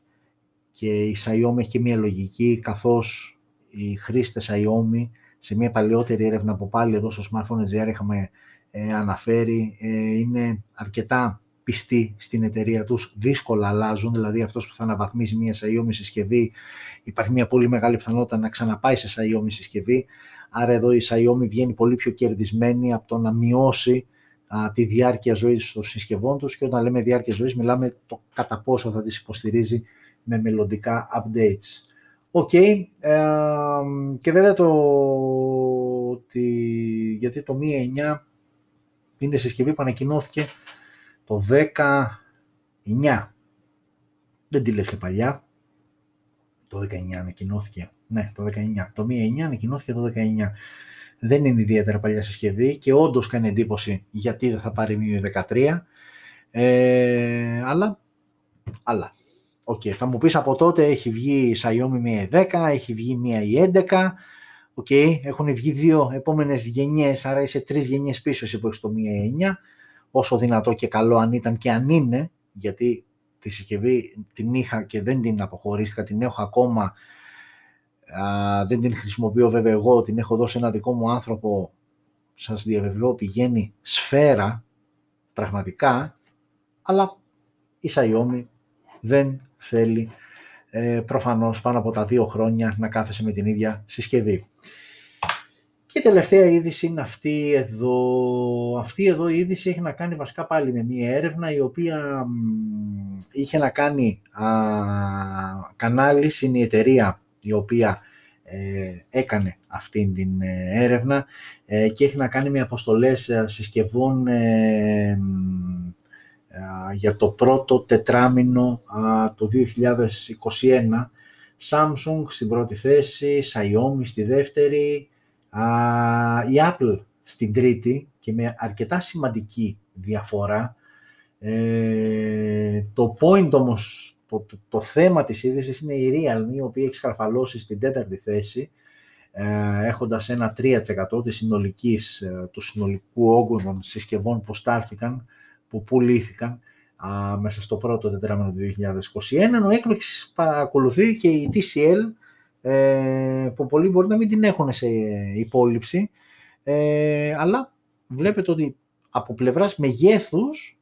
Και η Xiaomi έχει και μια λογική καθώς οι χρήστες Xiaomi σε μια παλαιότερη έρευνα που πάλι εδώ στο Smartphone GR είχαμε ε, αναφέρει ε, είναι αρκετά πιστοί στην εταιρεία τους, δύσκολα αλλάζουν, δηλαδή αυτός που θα αναβαθμίσει μια Xiaomi συσκευή υπάρχει μια πολύ μεγάλη πιθανότητα να ξαναπάει σε Xiaomi συσκευή, άρα εδώ η Xiaomi βγαίνει πολύ πιο κερδισμένη από το να μειώσει α, τη διάρκεια ζωής των συσκευών τους και όταν λέμε διάρκεια ζωής μιλάμε το κατά πόσο θα τις υποστηρίζει με μελλοντικά updates. OK, okay, ε, και βέβαια το ότι, γιατί το Mi 9 είναι συσκευή που ανακοινώθηκε το 19. Δεν τη λες και παλιά. Το 19 ανακοινώθηκε. Ναι, το 19. Το Mi 9 ανακοινώθηκε το 19. Δεν είναι ιδιαίτερα παλιά συσκευή και όντως κάνει εντύπωση γιατί δεν θα πάρει Mi 13. Ε, αλλά, αλλά. OK, okay. θα μου πεις από τότε έχει βγει η Xiaomi Mi 10, έχει βγει η Mi 11. OK, okay. έχουν βγει δύο επόμενες γενιές, άρα είσαι τρεις γενιές πίσω εσύ που έχεις το Mi 9 όσο δυνατό και καλό αν ήταν και αν είναι, γιατί τη συσκευή την είχα και δεν την αποχωρίστηκα, την έχω ακόμα, α, δεν την χρησιμοποιώ βέβαια εγώ, την έχω δώσει ένα δικό μου άνθρωπο, σας διαβεβαιώ πηγαίνει σφαίρα, πραγματικά, αλλά η Xiaomi δεν θέλει ε, προφανώς πάνω από τα δύο χρόνια να κάθεσαι με την ίδια συσκευή. Και η τελευταία είδηση είναι αυτή εδώ. Αυτή εδώ η είδηση έχει να κάνει βασικά πάλι με μία έρευνα η οποία είχε να κάνει α, κανάλι, είναι η εταιρεία η οποία ε, έκανε αυτή την ε, έρευνα ε, και έχει να κάνει με αποστολές συσκευών για το πρώτο τετράμινο το 2021. Samsung στην πρώτη θέση, Xiaomi στη δεύτερη, η Apple στην τρίτη και με αρκετά σημαντική διαφορά. Ε, το point όμως, το, το, θέμα της είδησης είναι η Realme, η οποία έχει σκαρφαλώσει στην τέταρτη θέση, ε, έχοντας ένα 3% της συνολικής, ε, του συνολικού όγκου των συσκευών που στάλθηκαν, που πουλήθηκαν μέσα στο πρώτο τετράμενο του 2021, ενώ έκπληξη παρακολουθεί και η TCL, ε, που πολλοί μπορεί να μην την έχουν σε υπόλοιψη, ε, αλλά βλέπετε ότι από πλευράς μεγέθους,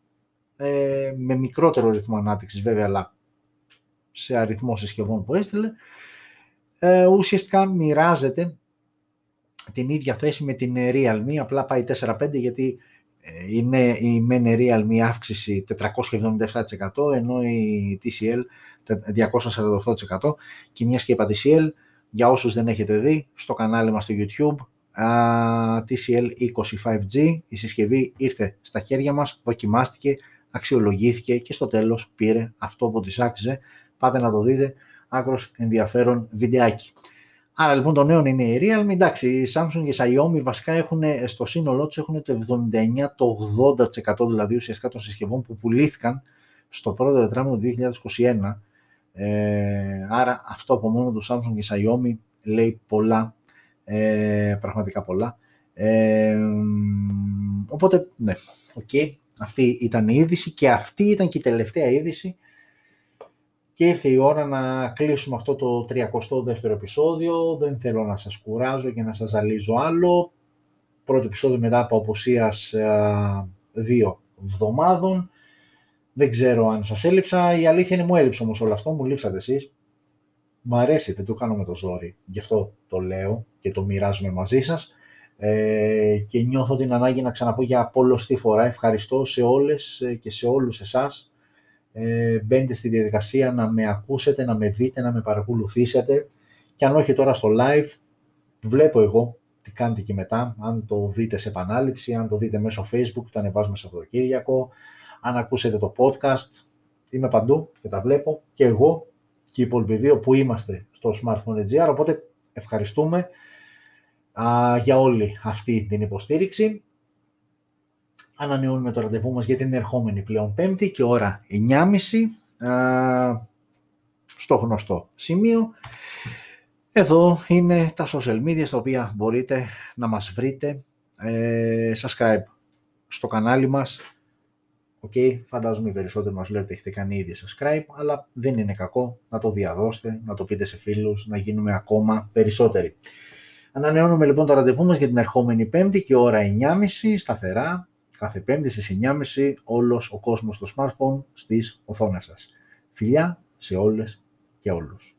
ε, με μικρότερο ρυθμό ανάπτυξης βέβαια, αλλά σε αριθμό συσκευών που έστειλε, ε, ουσιαστικά μοιράζεται την ίδια θέση με την Realme, απλά πάει 4-5 γιατί ε, είναι η μεν Realme αύξηση 477% ενώ η TCL 248% και μιας και είπα TCL, για όσους δεν έχετε δει, στο κανάλι μας στο YouTube, TCL 25G, η συσκευή ήρθε στα χέρια μας, δοκιμάστηκε, αξιολογήθηκε και στο τέλος πήρε αυτό που της άξιζε. Πάτε να το δείτε, άκρος ενδιαφέρον βιντεάκι. Άρα λοιπόν το νέο είναι η Realme, εντάξει, η Samsung και η Xiaomi βασικά έχουν στο σύνολό τους έχουν το 79, το 80% δηλαδή ουσιαστικά των συσκευών που πουλήθηκαν στο πρώτο τετράμινο του 2021 ε, άρα αυτό από μόνο του Samsung και Xiaomi λέει πολλά, ε, πραγματικά πολλά. Ε, οπότε, ναι, OK, okay, αυτή ήταν η είδηση και αυτή ήταν και η τελευταία είδηση και ήρθε η ώρα να κλείσουμε αυτό το 32ο επεισόδιο. Δεν θέλω να σας κουράζω και να σας ζαλίζω άλλο. Πρώτο επεισόδιο μετά από απουσίας δύο εβδομάδων. Δεν ξέρω αν σας έλειψα. Η αλήθεια είναι μου έλειψε όμως όλο αυτό. Μου λείψατε εσείς. Μ' αρέσει, δεν το κάνω με το ζόρι. Γι' αυτό το λέω και το μοιράζομαι μαζί σας. Ε, και νιώθω την ανάγκη να ξαναπώ για πολλωστή φορά. Ευχαριστώ σε όλες και σε όλους εσάς. Ε, μπαίνετε στη διαδικασία να με ακούσετε, να με δείτε, να με παρακολουθήσετε. Και αν όχι τώρα στο live, βλέπω εγώ τι κάνετε και μετά. Αν το δείτε σε επανάληψη, αν το δείτε μέσω facebook, το ανεβάζουμε Σαββατοκύριακο αν ακούσετε το podcast, είμαι παντού και τα βλέπω και εγώ και οι υπόλοιποι δύο που είμαστε στο Smartphone GR, οπότε ευχαριστούμε α, για όλη αυτή την υποστήριξη. Ανανεώνουμε το ραντεβού μας για την ερχόμενη πλέον πέμπτη και ώρα 9.30. στο γνωστό σημείο. Εδώ είναι τα social media στα οποία μπορείτε να μας βρείτε. Ε, subscribe στο κανάλι μας. OK, okay, φαντάζομαι οι περισσότεροι μας βλέπετε έχετε κάνει ήδη subscribe, αλλά δεν είναι κακό να το διαδώσετε, να το πείτε σε φίλους, να γίνουμε ακόμα περισσότεροι. Ανανεώνουμε λοιπόν το ραντεβού μας για την ερχόμενη πέμπτη και ώρα 9.30 σταθερά, κάθε πέμπτη στις 9.30 όλος ο κόσμος στο smartphone στις οθόνες σας. Φιλιά σε όλες και όλους.